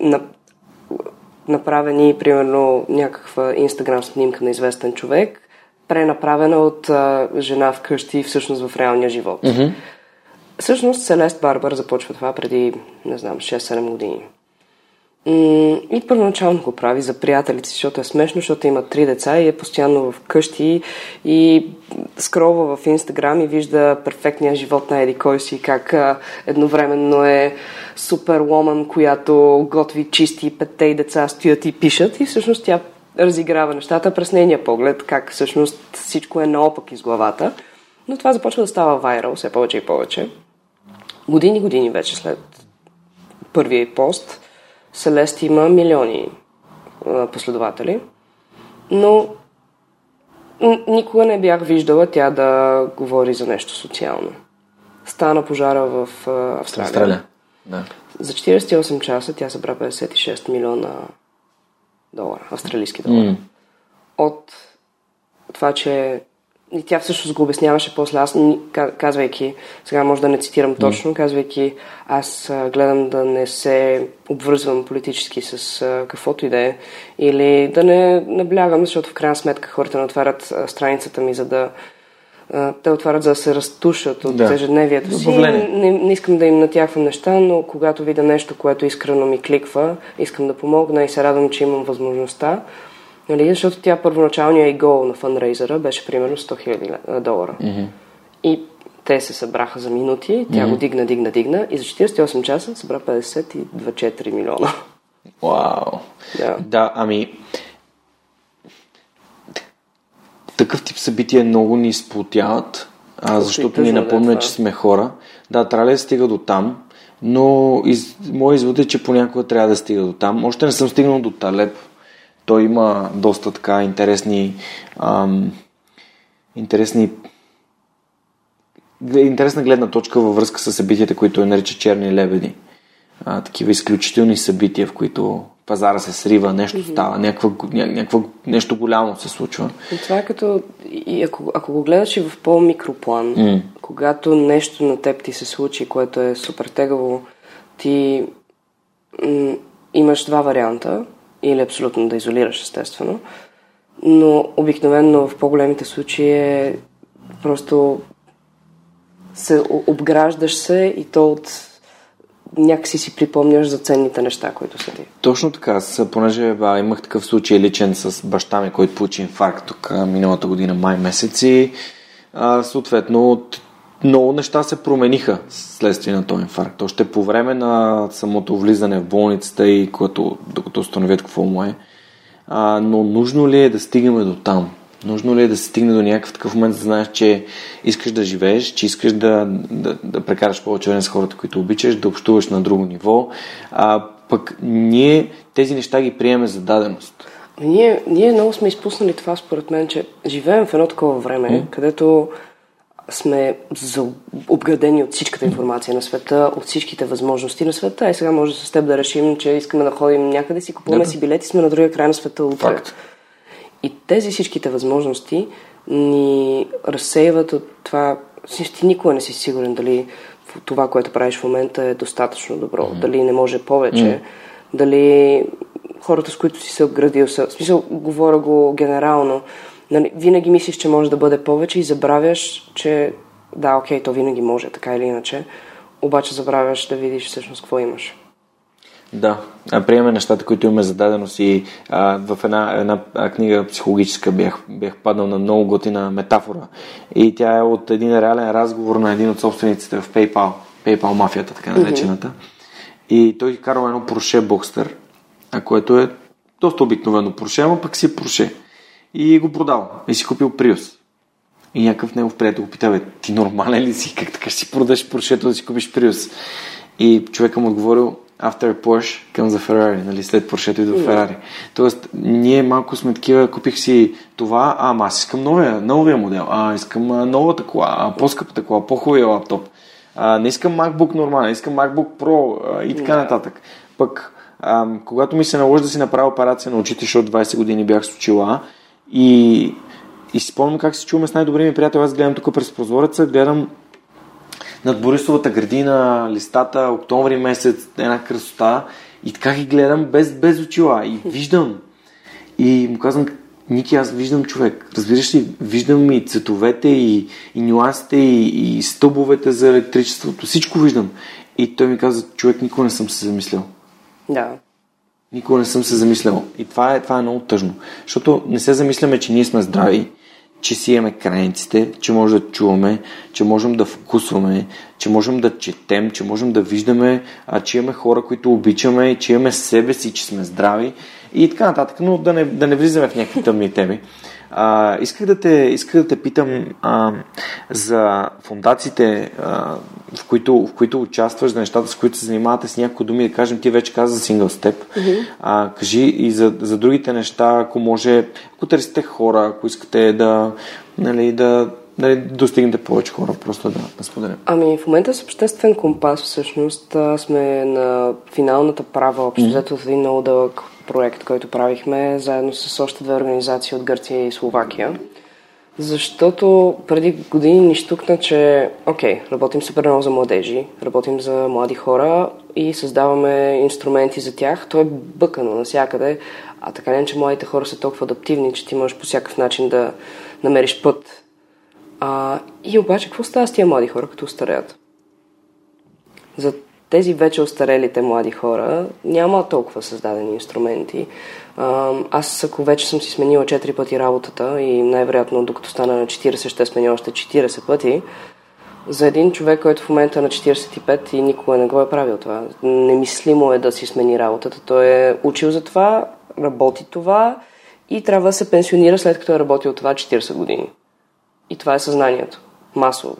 на, направени, примерно, някаква инстаграм снимка на известен човек, пренаправена от а, жена вкъщи, всъщност в реалния живот. Mm-hmm. Всъщност Селест Барбар започва това преди, не знам, 6-7 години. И първоначално го прави за приятелите защото е смешно, защото има три деца и е постоянно в къщи и скролва в Инстаграм и вижда перфектния живот на Еди кой си, как едновременно е супер ломан, която готви, чисти, петте и деца стоят и пишат и всъщност тя разиграва нещата през нейния поглед, как всъщност всичко е наопак из главата. Но това започва да става вайрал все повече и повече. Години, години вече след първия пост – Селест има милиони а, последователи, но никога не бях виждала тя да говори за нещо социално. Стана пожара в а, Австралия. Австралия, да. За 48 часа тя събра 56 милиона долара, австралийски долара. М. От това, че и тя всъщност го обясняваше после, аз казвайки, сега може да не цитирам точно, казвайки, аз гледам да не се обвързвам политически с каквото и да е, или да не наблягам, защото в крайна сметка хората не отварят страницата ми, за да те отварят за да се разтушат от Да. ежедневието си. Не, не искам да им натяхвам неща, но когато видя нещо, което искрено ми кликва, искам да помогна и се радвам, че имам възможността. Нали, защото тя първоначалният и гол на фанрейзера беше примерно 100 000 долара. Мгм. И те се събраха за минути, тя го дигна, дигна, дигна и за 48 часа събра 52-4 милиона. Вау. Да. Да, ами... Такъв тип събития много ни сплотяват, а, защото ни да напомня, това. че сме хора. Да, трябва ли да стига до там, но из... моят извод е, че понякога трябва да стига до там. Още не съм стигнал до Талеб. Той има доста така интересни ам, интересни интересна гледна точка във връзка с събитията, които е нарича черни лебеди. А, такива изключителни събития, в които пазара се срива, нещо става, някаква, ня, някаква, нещо голямо се случва. И това е като, и ако, ако го гледаш и в по-микроплан, М. когато нещо на теб ти се случи, което е супер тегаво, ти м- имаш два варианта, или абсолютно да изолираш, естествено, но обикновено в по-големите случаи е просто се обграждаш се и то от някакси си припомняш за ценните неща, които са ти. Точно така, аз, понеже ба, имах такъв случай личен с баща ми, който получи инфаркт тук а, миналата година, май месец и а, съответно от- много неща се промениха следствие на този инфаркт. Още по време на самото влизане в болницата и когато, докато установят какво му е. А, но нужно ли е да стигнем до там? Нужно ли е да се стигне до някакъв такъв момент, да знаеш, че искаш да живееш, че искаш да, да, да прекараш повече време с хората, които обичаш, да общуваш на друго ниво, а пък ние тези неща ги приемаме за даденост. Ние, ние много сме изпуснали това, според мен, че живеем в едно такова време, mm. където сме обградени от всичката информация на света, от всичките възможности на света. И сега може с теб да решим, че искаме да ходим някъде си, купуваме Да, си билети, сме на другия край на света утре. Факт. И тези всичките възможности ни разсейват от това. Ти никога не си сигурен дали това, което правиш в момента е достатъчно добро, дали не може повече, дали хората, с които си се обградил са... В смисъл, говоря го генерално. Нали, винаги мислиш, че може да бъде повече и забравяш, че да, окей, то винаги може, така или иначе. Обаче забравяш да видиш всъщност какво имаш. Да, приемаме нещата, които имаме за даденост и а, в една, една книга психологическа бях, бях паднал на много готина метафора и тя е от един реален разговор на един от собствениците в PayPal, PayPal мафията, така наречената. И той карал едно Porsche Boxster, а което е доста обикновено Porsche, ама пък си е Porsche. И го продал. И си купил Prius. И някакъв негов приятел го пита, бе, ти нормален ли си? Как така ще си продаш Поршето да си купиш Prius? И човека му отговорил, after Porsche comes a Ferrari, нали, след Поршето идва Ферари. Тоест, ние малко сме такива, купих си това, а, ама аз искам новия, новия модел, а, искам а, новата кола, а, по-скъпата кола, по-хубавия лаптоп. А, не искам MacBook нормален, искам MacBook Pro а, и така нататък. Пък, а, когато ми се наложи да си направя операция на очите, защото 20 години бях с очила и, и си спомням как се чуваме с най-добрия ми приятел. Аз гледам тук през прозореца, гледам над Борисовата градина, листата, октомври месец, една красота и така ги гледам без, без очила и виждам. И му казвам, Ники, аз виждам човек. Разбираш ли, виждам и цветовете, и, и нюансите, и, и стълбовете за електричеството. Всичко виждам. И той ми каза, човек, никога не съм се замислял. Да. Никога не съм се замислял. И това е, това е много тъжно. Защото не се замисляме, че ние сме здрави, че си имаме крайниците, че може да чуваме, че можем да вкусваме, че можем да четем, че можем да виждаме, а, че имаме хора, които обичаме, че имаме себе си, че сме здрави и така нататък. Но да не, да не влизаме в някакви тъмни теми. А, исках, да те, исках да те питам а, за фундациите, а, в, които, в които участваш, за нещата, с които се занимавате с някои думи, да кажем, ти вече каза за Single Step. Mm-hmm. А, кажи и за, за другите неща, ако може, ако търсите хора, ако искате да, нали, да, да достигнете повече хора, просто да, да споделям. Ами в момента с обществен компас всъщност сме на финалната права, общо взето в един много дълъг проект, който правихме заедно с още две организации от Гърция и Словакия. Защото преди години ни штукна, че окей, работим супер много за младежи, работим за млади хора и създаваме инструменти за тях. То е бъкано навсякъде, а така не, че младите хора са толкова адаптивни, че ти можеш по всякакъв начин да намериш път. А, и обаче, какво става с тия млади хора, като устареят? За тези вече остарелите млади хора няма толкова създадени инструменти. Аз, ако вече съм си сменила 4 пъти работата и най-вероятно докато стана на 40 ще сменя още 40 пъти, за един човек, който в момента е на 45 и никога не го е правил това, немислимо е да си смени работата. Той е учил за това, работи това и трябва да се пенсионира след като е работил това 40 години. И това е съзнанието. Масово.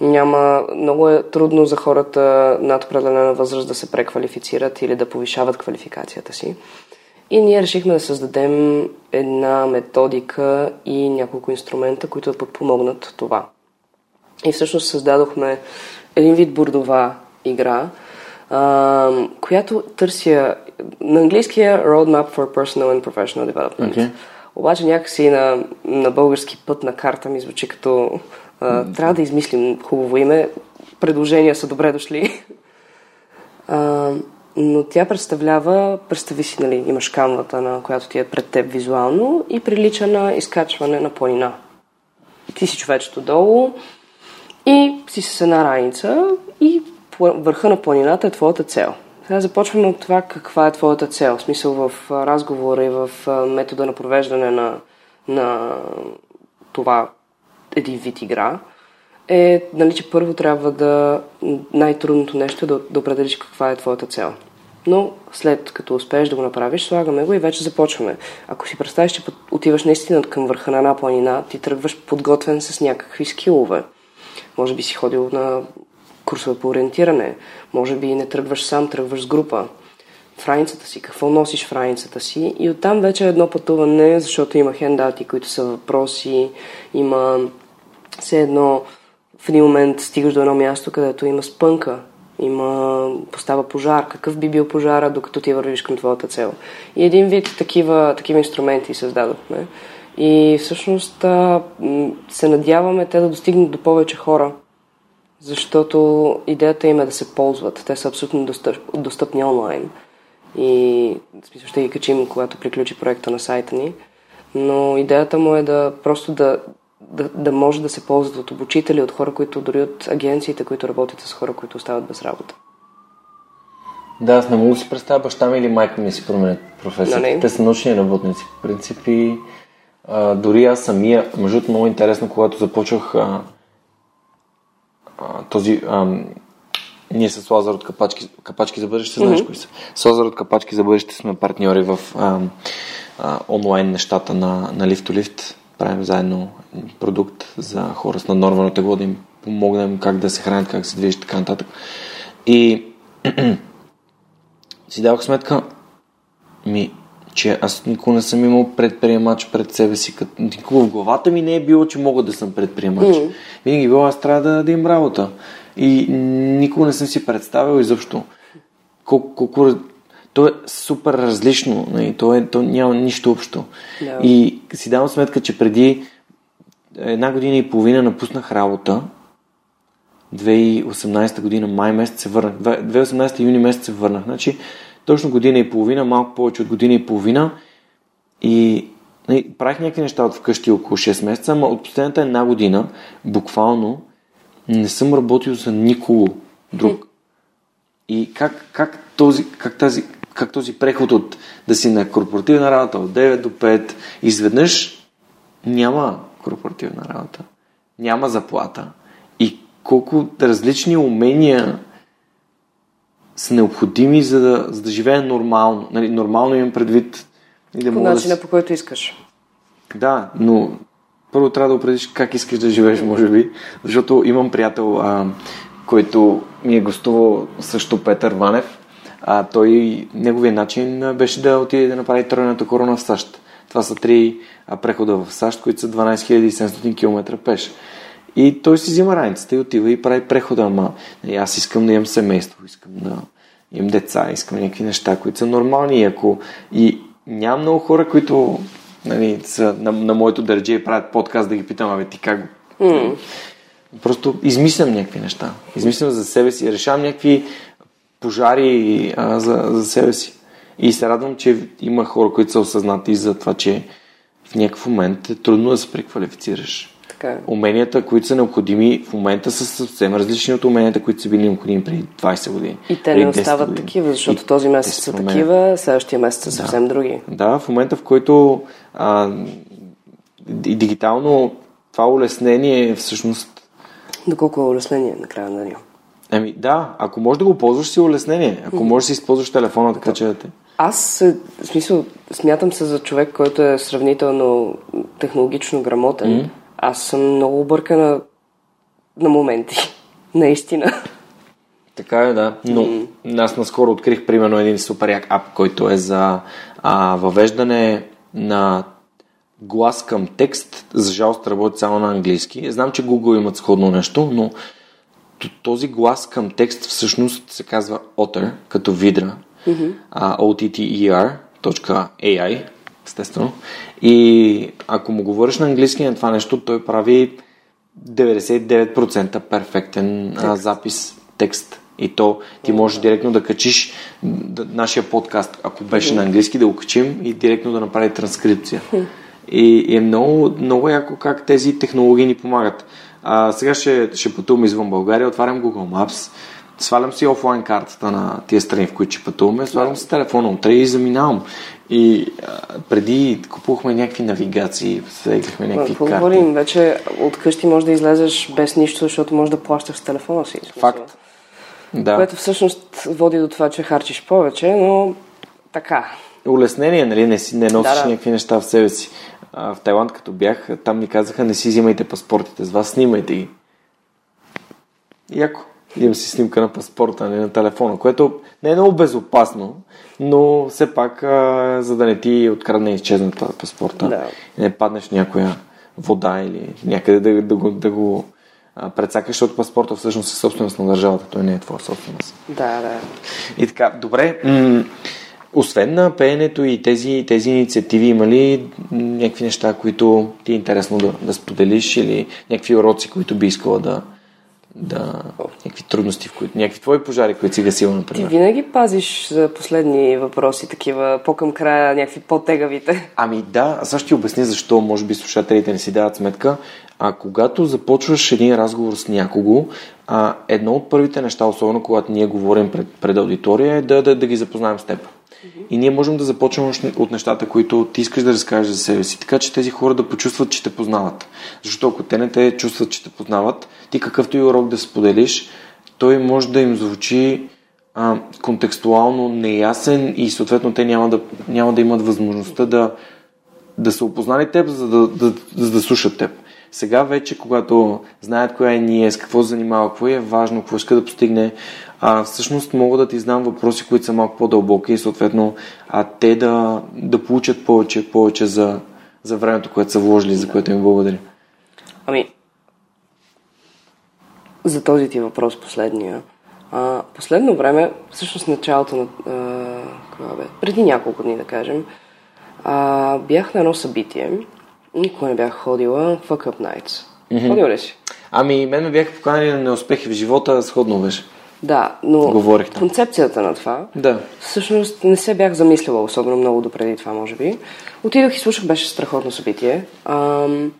Няма, много е трудно за хората над определена възраст да се преквалифицират или да повишават квалификацията си. И ние решихме да създадем една методика и няколко инструмента, които да подпомогнат това. И всъщност създадохме един вид бордова игра, а, която търся на английския Roadmap for Personal and Professional Development. Okay. Обаче някакси на, на български път на карта ми звучи като а, трябва да измислим хубаво име. Предложения са добре дошли. А, но тя представлява, представи си, нали, имаш камвата, на която ти е пред теб визуално и прилича на изкачване на планина. Ти си човечето долу и си с една раница и върха на планината е твоята цел. Сега започваме от това каква е твоята цел. В смисъл в разговора и в метода на провеждане на, на това един вид игра е, нали, че първо трябва да най-трудното нещо е да, да определиш каква е твоята цел. Но след като успееш да го направиш, слагаме го и вече започваме. Ако си представиш, че отиваш наистина към върха на една планина, ти тръгваш подготвен с някакви скилове. Може би си ходил на курсове по ориентиране, може би не тръгваш сам, тръгваш с група. В раницата си, какво носиш в раницата си и оттам вече е едно пътуване, защото има хендати, които са въпроси, има все едно в един момент стигаш до едно място, където има спънка, има постава пожар. Какъв би бил пожара, докато ти вървиш към твоята цел? И един вид такива, такива инструменти създадохме. И всъщност се надяваме те да достигнат до повече хора, защото идеята им е да се ползват. Те са абсолютно достъп, достъпни онлайн. И в смисъл ще ги качим, когато приключи проекта на сайта ни. Но идеята му е да просто да, да, да може да се ползват от обучители, от хора, които дори от агенциите, които работят с хора, които остават без работа. Да, аз не мога да си представя баща ми или майка ми си променят професията. Те са научни работници. В принцип и а, дори аз самия, между много интересно, когато започвах а, а, този а, ние с Лазар от Капачки, Капачки за бъдеще, знаеш mm-hmm. кои са. С Лазар от Капачки за бъдеще сме партньори в а, а, онлайн нещата на, на Lift to Lift правим заедно продукт за хора с наднормено тегло, да им помогнем как да се хранят, как се движат и така нататък. И си давах сметка, ми, че аз никога не съм имал предприемач пред себе си. Като... Никога в главата ми не е било, че мога да съм предприемач. Mm. Винаги е било, аз трябва да, да им работа. И никога не съм си представил изобщо колко, колко то е супер различно. Нали? То, е, то няма нищо общо. Yeah. И си давам сметка, че преди една година и половина напуснах работа. 2018 година, май месец се върнах. 2018 юни месец се върнах. Значи, точно година и половина, малко повече от година и половина. И нали, правих някакви неща от вкъщи около 6 месеца, но от последната една година, буквално, не съм работил за никого друг. И как, как, този, как тази, как този преход от да си на корпоративна работа от 9 до 5, изведнъж няма корпоративна работа, няма заплата и колко различни умения са необходими, за да, за да живее нормално. Нали, нормално имам предвид. И да по начина, да... по който искаш. Да, но първо трябва да определиш как искаш да живееш, може би, защото имам приятел, а, който ми е гостувал също Петър Ванев, а той, неговия начин беше да отиде да направи тройната корона в САЩ. Това са три прехода в САЩ, които са 12 700 км пеш. И той си взима раницата и отива и прави прехода. Ама нали, аз искам да имам семейство, искам да, имам деца, искам някакви неща, които са нормални. И, ако... и няма много хора, които нали, са на, на моето държе и правят подкаст да ги питам, абе ти как Mm. Просто измислям някакви неща. Измислям за себе си. Решавам някакви пожари а, за, за себе си. И се радвам, че има хора, които са осъзнати за това, че в някакъв момент е трудно да се преквалифицираш. Така е. Уменията, които са необходими в момента са съвсем различни от уменията, които са били необходими преди 20 години. И те не 10 остават години. такива, защото И този месец се са такива, следващия месец са съвсем други. Да, в момента в който а, и дигитално това улеснение всъщност Доколко е улеснение накрая на деня. Ами да, ако можеш да го ползваш си е улеснение. Ако можеш да си използваш телефона така, че да те... Аз, се- в смисъл, смятам се за човек, който е сравнително технологично грамотен. Mm. Аз съм много объркана на моменти. Наистина. Така е, да. Но аз наскоро открих примерно един супер як ап, който е за а, въвеждане на глас към текст. За жалост работи само на английски. Знам, че Google имат сходно нещо, но този глас към текст всъщност се казва Otter, като видра. А, otter.ai, естествено. И ако му говориш на английски на това нещо, той прави 99% перфектен а, запис текст. И то ти можеш директно да качиш да, нашия подкаст, ако беше на английски, да го качим и директно да направи транскрипция. И, и е много, много яко как тези технологии ни помагат. А, сега ще, ще пътувам извън България, отварям Google Maps, свалям си офлайн картата на тия страни, в които ще пътуваме, свалям си телефона утре и заминавам. И а, преди купувахме някакви навигации, сегахме някакви Какво карти. говорим? Вече от къщи можеш да излезеш без нищо, защото можеш да плащаш с телефона си. Факт. Да. Което всъщност води до това, че харчиш повече, но така. улеснение, нали, не, си, не носиш Да, да. някакви неща в себе си. А, в Тайланд, като бях, там ни казаха, не си взимайте паспортите с вас, снимайте ги. Яко. Имам си снимка на паспорта, не на телефона, което не е много безопасно, но все пак, а, за да не ти открадне и изчезне това паспорта, Да. не паднеш някоя вода или някъде да, да го, да го а, прецакаш, защото паспорта всъщност е собственост на държавата, той не е твоя собственост. Да, да. И така, добре. М- освен на пеенето и тези, тези инициативи, има ли някакви неща, които ти е интересно да, да споделиш или някакви уроци, които би искала да, да някакви трудности, в които, някакви твои пожари, които си гасила, Ти например? винаги пазиш за последни въпроси, такива по-към края, някакви по-тегавите. Ами да, аз ще ти обясня защо, може би слушателите не си дават сметка. А когато започваш един разговор с някого, а, едно от първите неща, особено когато ние говорим пред, пред аудитория, е да, да, да ги запознаем с теб. И ние можем да започнем от нещата, които ти искаш да разкажеш за себе си, така че тези хора да почувстват, че те познават. Защото ако те не те чувстват, че те познават, ти какъвто и урок да споделиш, той може да им звучи а, контекстуално неясен и съответно те няма да, няма да имат възможността да, да са опознали теб, за да, да, за да слушат теб. Сега вече, когато знаят коя е ние, с какво се занимава, какво е важно, какво иска да постигне, а, всъщност мога да ти знам въпроси, които са малко по-дълбоки и съответно а, те да, да получат повече, повече за, за времето, което са вложили, за което им благодаря. Ами, за този ти въпрос последния. А, последно време, всъщност началото на... А, кога бе? Преди няколко дни, да кажем, а, бях на едно събитие. Никога не бях ходила. Fuck Up Nights. Mm-hmm. Ходила ли си? Ами, мен ме бяха поканали на неуспехи в живота, сходно беше. Да, но Говорихте. концепцията на това Да. Всъщност не се бях замислила особено много допреди това, може би. Отидох и слушах, беше страхотно събитие. Ам...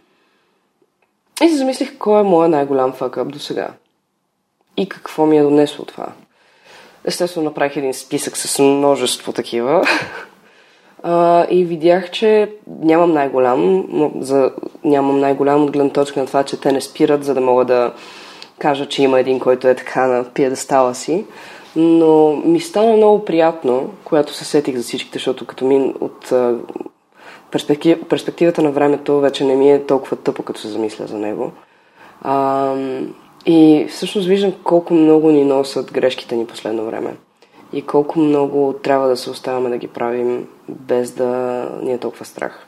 И се замислих кой е моят най-голям факъп до сега. И какво ми е донесло това. Естествено, направих един списък с множество такива. А, и видях, че нямам най-голям, за, нямам най-голям от гледна точка на това, че те не спират, за да мога да кажа, че има един, който е така на пиедестала си. Но ми стана много приятно, когато се сетих за всичките, защото като ми от перспектив, перспективата на времето вече не ми е толкова тъпо, като се замисля за него. А, и всъщност виждам колко много ни носят грешките ни последно време. И колко много трябва да се оставаме да ги правим, без да ни е толкова страх.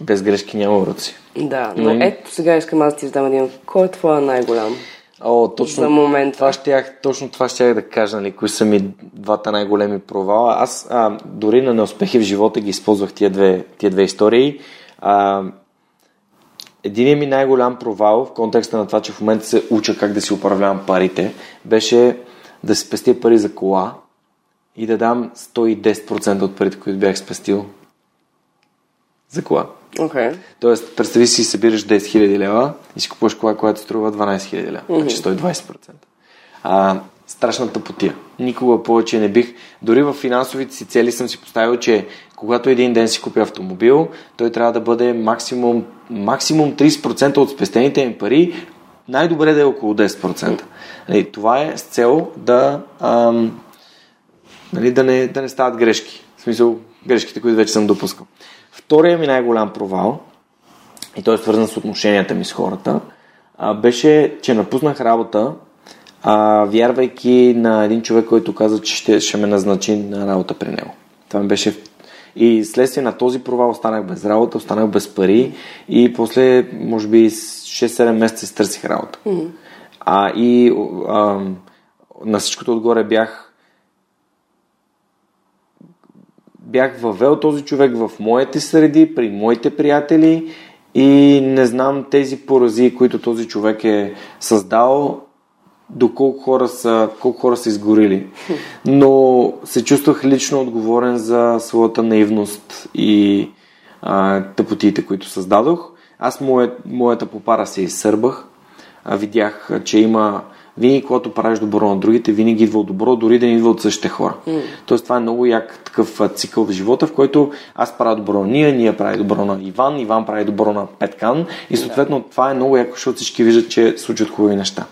Без грешки няма уроци. Да, но Ами- ето сега искам аз да ти задам един. Кой е твоя най-голям? О, точно, за момент. Това щях, точно това щях да кажа, нали, кои са ми двата най-големи провала. Аз а, дори на неуспехи в живота ги използвах тия две, тия две истории. А, един ми най-голям провал в контекста на това, че в момента се уча как да си управлявам парите, беше да спестя пари за кола и да дам 110% от парите, които бях спестил за кола. Okay. Тоест, представи си, събираш 10 000 лева и си купуваш кола, която струва 12 000 лева. Mm-hmm. Значи 120%. А, страшната потия. Никога повече не бих. Дори в финансовите си цели съм си поставил, че когато един ден си купя автомобил, той трябва да бъде максимум, максимум 30% от спестените ми пари, най-добре да е около 10%. Нали, това е с цел да, ам, нали, да, не, да не стават грешки. В смисъл, грешките, които вече съм допускал. Втория ми най-голям провал, и той е свързан с отношенията ми с хората, а, беше, че напуснах работа, а, вярвайки на един човек, който каза, че ще, ще ме назначи на работа при него. Това ми беше и следствие на този провал останах без работа, останах без пари и после, може би, 6-7 месеца изтърсих работа. Mm-hmm. А, и а, на всичкото отгоре бях бях въвел този човек в моите среди, при моите приятели и не знам тези порази, които този човек е създал, до колко хора са, колко хора са изгорили. Но се чувствах лично отговорен за своята наивност и а, тъпотиите, които създадох. Аз моят, моята попара се изсърбах. Видях, че има винаги, когато правиш добро на другите, винаги идва от добро, дори да не идва от същите хора. Mm. Тоест, това е много як такъв цикъл в живота, в който аз правя добро на ние, ние прави добро на Иван, Иван прави добро на Петкан и съответно yeah. това е много яко, защото всички виждат, че случват хубави неща.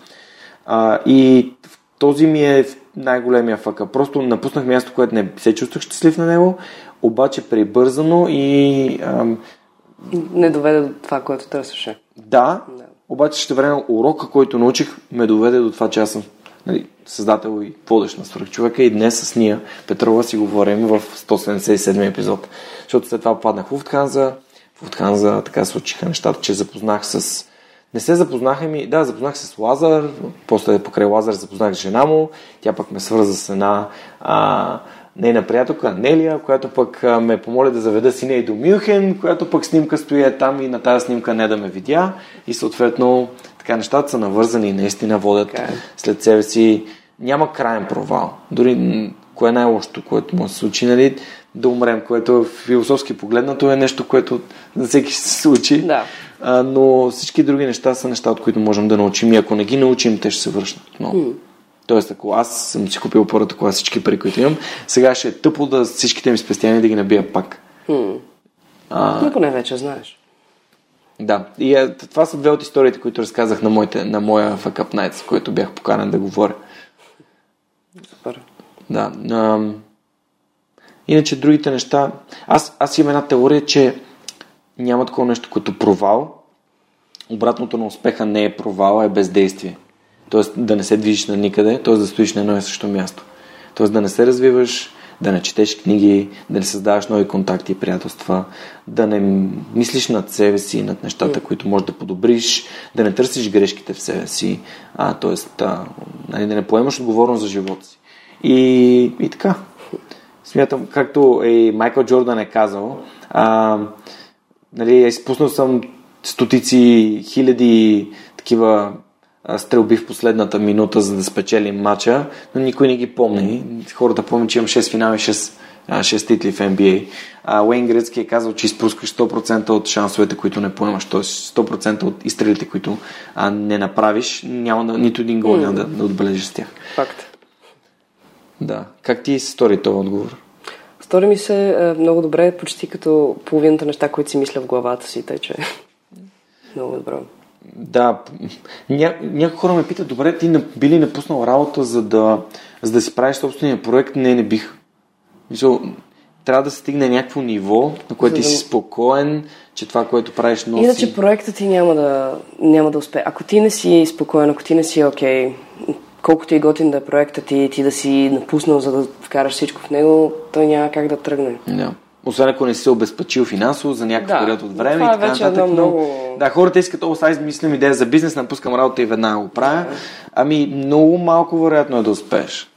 А, и този ми е най-големия фъка. Просто напуснах място, което не се чувствах щастлив на него, обаче прибързано и... Ам... Не доведе до това, което търсеше. Да, да. обаче ще време урока, който научих, ме доведе до това, че аз съм нали, създател и водещ на свръхчовека и днес с Ния Петрова си говорим в 177 епизод. Защото след това паднах в Луфтханза, в Луфтханза така случиха нещата, че запознах с не се запознаха ми, да, запознах се с Лазар, после покрай Лазар запознах жена му, тя пък ме свърза с една а, нейна приятелка Нелия, която пък ме помоли да заведа сина и до Мюнхен, която пък снимка стои там и на тази снимка не да ме видя и съответно така нещата са навързани и наистина водят okay. Е. след себе си няма крайен провал. Дори кое е най-лошото, което му се случи, нали, да умрем, което философски погледнато е нещо, което за всеки се случи. Да. А, но всички други неща са неща, от които можем да научим и ако не ги научим, те ще се връщат. Но... Mm. Тоест, ако аз съм си купил първата кола всички пари, които имам, сега ще е тъпо да всичките ми спестявания да ги набия пак. Mm. А... Но поне вече знаеш. Да, и а, това са две от историите, които разказах на, моите, на моя Fuck Up Nights, в който бях поканен да говоря. Супер. Да. А, иначе другите неща... Аз, аз имам една теория, че няма такова нещо като провал. Обратното на успеха не е провал, а е бездействие. Тоест да не се движиш на никъде, т.е. да стоиш на едно и също място. Тоест да не се развиваш, да не четеш книги, да не създаваш нови контакти и приятелства, да не мислиш над себе си, над нещата, които можеш да подобриш, да не търсиш грешките в себе си, а, т.е. А, нали, да не поемаш отговорност за живота си. И, и така. Смятам, както и Майкъл Джордан е казал, а, нали, изпуснал съм стотици, хиляди такива стрелби в последната минута, за да спечелим матча, но никой не ги помни. Хората помнят, че имам 6 финали, 6, 6 титли в NBA. А Уейн Грецки е казал, че изпускаш 100% от шансовете, които не поемаш, т.е. 100% от изстрелите, които а, не направиш, няма нито един гол няма да, да отбележиш с тях. Факт. Да. Как ти се стори този отговор? Стори ми се е, много добре, почти като половината неща, които си мисля в главата си, тъй че много добро. Да, ня, някои хора ме питат, добре, ти би ли напуснал работа, за да, за да си правиш собствения проект? Не, не бих. Мисъл, трябва да се стигне някакво ниво, на което ти си спокоен, че това, което правиш носи... Иначе проектът ти няма да, няма да успее. Ако ти не си спокоен, ако ти не си окей, okay, колкото и готин да е проектът ти, ти да си напуснал, за да вкараш всичко в него, той няма как да тръгне. Да. Освен ако не си се обезпечил финансово за някакъв Да, период от време това и е така вече нататък. Но, много- да, хората искат, о, сега измислям идея за бизнес, напускам работа и веднага го правя. Ами, много малко вероятно е да успееш.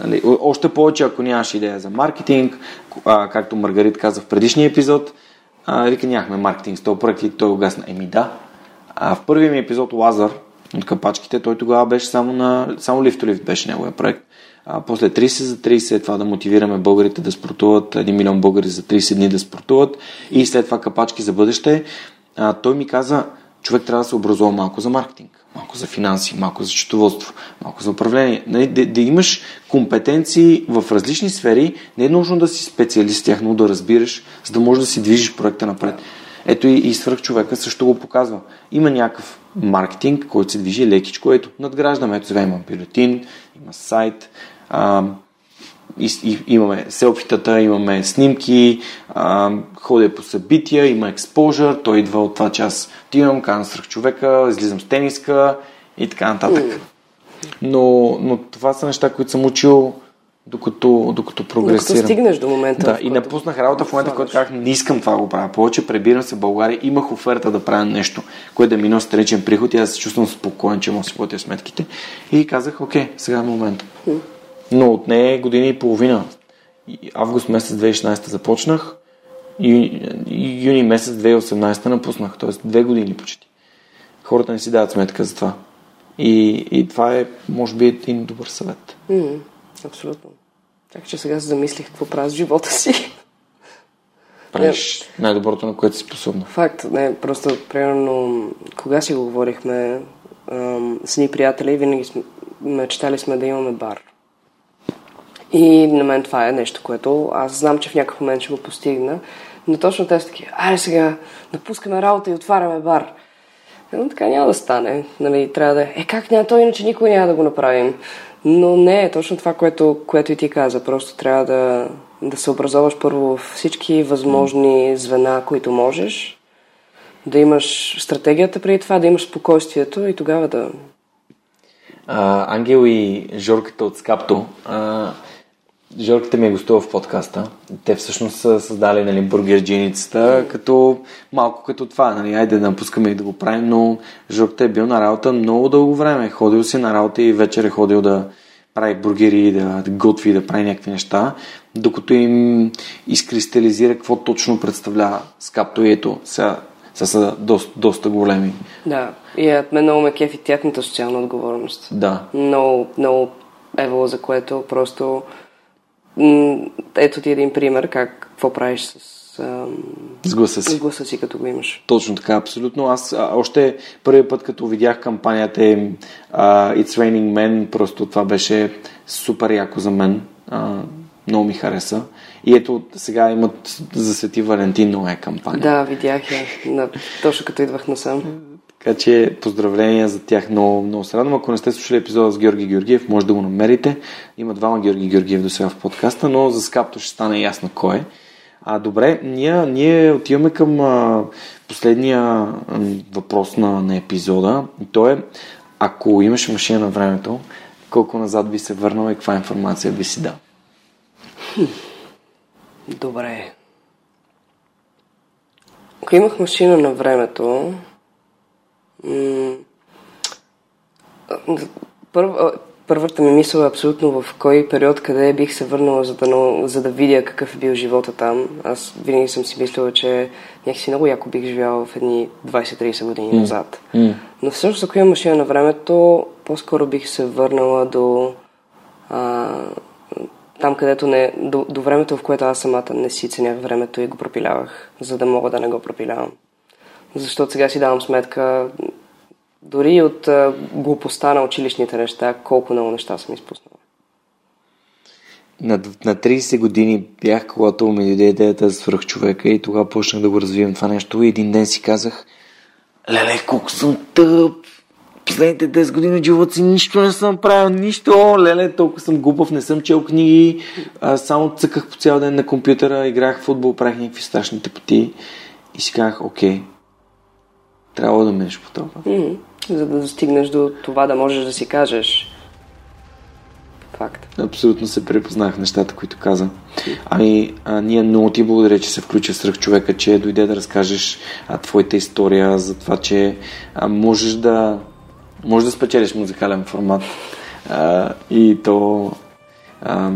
Нали, още повече, ако нямаш идея за маркетинг, а, както Маргарит каза в предишния епизод, а, вика, нямахме маркетинг с този проект и той угасна. Еми да. А в първия ми епизод Лазар от капачките, той тогава беше само на... Само лифтолифт беше неговия проект. А, после 30 за 30 е това да мотивираме българите да спортуват, 1 милион българи за 30 дни да спортуват и след това капачки за бъдеще. А, той ми каза, човек трябва да се образува малко за маркетинг, малко за финанси, малко за счетоводство, малко за управление. Нали, да, да имаш компетенции в различни сфери, не е нужно да си специалист тях, но да разбираш, за да можеш да си движиш проекта напред. Ето и, и свърх човека също го показва. Има някакъв маркетинг, който се движи лекичко. Ето, надграждаме. Ето сега има бюлетин, има сайт, а, и, и, имаме селфитата, имаме снимки, а, ходя по събития, има експожър, той идва от това, че аз отивам, казвам свърх човека, излизам с тениска и така нататък. Но, но това са неща, които съм учил докато, докато прогресирам. Докато стигнеш до момента. Да, и напуснах работа в момента, в който казах, не искам това да го правя повече, прибирам се в България, имах оферта да правя нещо, което да ми носи страничен приход и аз се чувствам спокоен, че мога да си платя сметките. И казах, окей, сега е момента. Но от нея година и половина. Август месец 2016 започнах и, и юни месец 2018 напуснах, т.е. две години почти. Хората не си дават сметка за това. И, и това е, може би, един добър съвет. М, Абсолютно. Така че сега се замислих какво правя с живота си. Правиш най-доброто, на което си способна. Факт, не, просто примерно, кога си го говорихме ам, с ни приятели, винаги сме, мечтали сме да имаме бар. И на мен това е нещо, което аз знам, че в някакъв момент ще го постигна. Но точно те са такива, айде сега, напускаме работа и отваряме бар. Но така няма да стане. Нали, трябва да е, е как няма, то иначе никой няма да го направим. Но не е точно това, което, което и ти каза. Просто трябва да, да се образоваш първо в всички възможни звена, които можеш. Да имаш стратегията преди това, да имаш спокойствието и тогава да... А, Ангел и Жорката от Скапто. А, Жорката ми е гостува в подкаста. Те всъщност са създали нали, бургерджиницата, като малко като това. Нали, айде да напускаме и да го правим, но Жорката е бил на работа много дълго време. Ходил си на работа и вечер е ходил да прави бургери, да, да готви, да прави някакви неща, докато им изкристализира какво точно представлява Скапто и ето, сега, сега са доста, доста големи. Да, и от мен много ме кефи тяхната социална отговорност. Да. Много, много евало, за което просто... Ето ти един пример, как, какво правиш с, С гласа си. с гласа си, като го имаш. Точно така, абсолютно. Аз а, още първият път, като видях кампанията им It's Raining Men, просто това беше супер яко за мен. А, много ми хареса. И ето сега имат за Свети Валентин нова кампания. Да, видях я, на, точно като идвах насам. Така че поздравления за тях. Много, много се радвам. Ако не сте слушали епизода с Георги Георгиев, може да го намерите. Има двама Георги Георгиев до сега в подкаста, но за скапто ще стане ясно кой е. А, добре, ние, ние отиваме към а, последния а, въпрос на, на епизода. И то е, ако имаш машина на времето, колко назад би се върнал и каква информация би си дал? Добре. Ако имах машина на времето, първа, първата ми мисъл е абсолютно в кой период, къде бих се върнала, за да, за да видя какъв е бил живота там. Аз винаги съм си мислила, че някакси много яко бих живяла в едни 20-30 години назад. Но всъщност, ако имам машина на времето, по-скоро бих се върнала до а, там, където не, до, до времето, в което аз самата не си ценях времето и го пропилявах, за да мога да не го пропилявам. Защото сега си давам сметка, дори от глупостта на училищните неща, колко много неща съм изпуснала. На, на 30 години бях, когато ми дойде идеята за свръхчовека и тогава почнах да го развивам това нещо и един ден си казах Леле, колко съм тъп! Последните 10 години от живота си нищо не съм правил, нищо! Леле, толкова съм глупав, не съм чел книги, а, само цъках по цял ден на компютъра, играх в футбол, правих някакви страшни тъпоти и си казах, окей, трябва да минеш по това. М-м. За да достигнеш до това да можеш да си кажеш Факт. Абсолютно се препознах нещата, които каза. Ами, а, ние много ти благодаря, че се включи сръх човека, че дойде да разкажеш а, твоята история, за това, че а, можеш да можеш да спечелиш музикален формат а, и то а,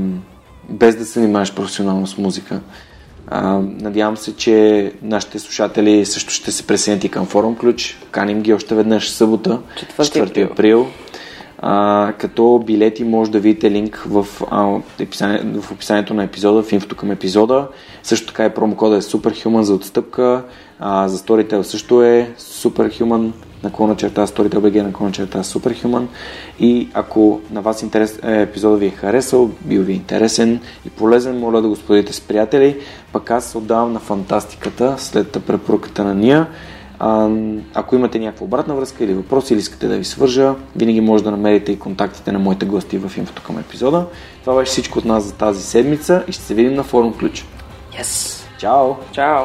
без да се занимаваш професионално с музика. А, надявам се, че нашите слушатели също ще се присъединят към форум ключ. Каним ги още веднъж събота, 4 април. април. А, като билети може да видите линк в, а, описание, в описанието на епизода, в инфото към епизода. Също така и промокода е Superhuman за отстъпка. А, за Storytel също е Superhuman наклона черта StorytelBG наклона черта Superhuman и ако на вас интерес, е, епизода ви е харесал, бил ви интересен и полезен, моля да го споделите с приятели. Пък аз отдавам на фантастиката след препоръката на Ния. А, ако имате някаква обратна връзка или въпрос или искате да ви свържа, винаги може да намерите и контактите на моите гости в инфото към епизода. Това беше всичко от нас за тази седмица и ще се видим на форум ключ. Yes! Чао! Чао!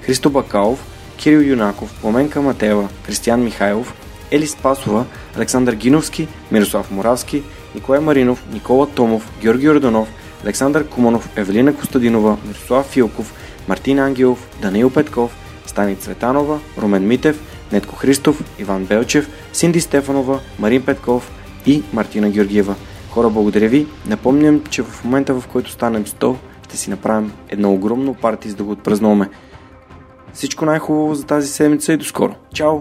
Христо Бакалов, Кирил Юнаков, Поменка Матева, Кристиян Михайлов, Ели Спасова, Александър Гиновски, Мирослав Моравски, Николай Маринов, Никола Томов, Георги Орданов, Александър Куманов, Евелина Костадинова, Мирослав Филков, Мартин Ангелов, Даниил Петков, Стани Цветанова, Румен Митев, Нетко Христов, Иван Белчев, Синди Стефанова, Марин Петков и Мартина Георгиева. Хора, благодаря ви. Напомням, че в момента в който станем 100, ще си направим едно огромно парти, за да го отпразнуваме. Всичко най-хубаво за тази седмица и до скоро. Чао!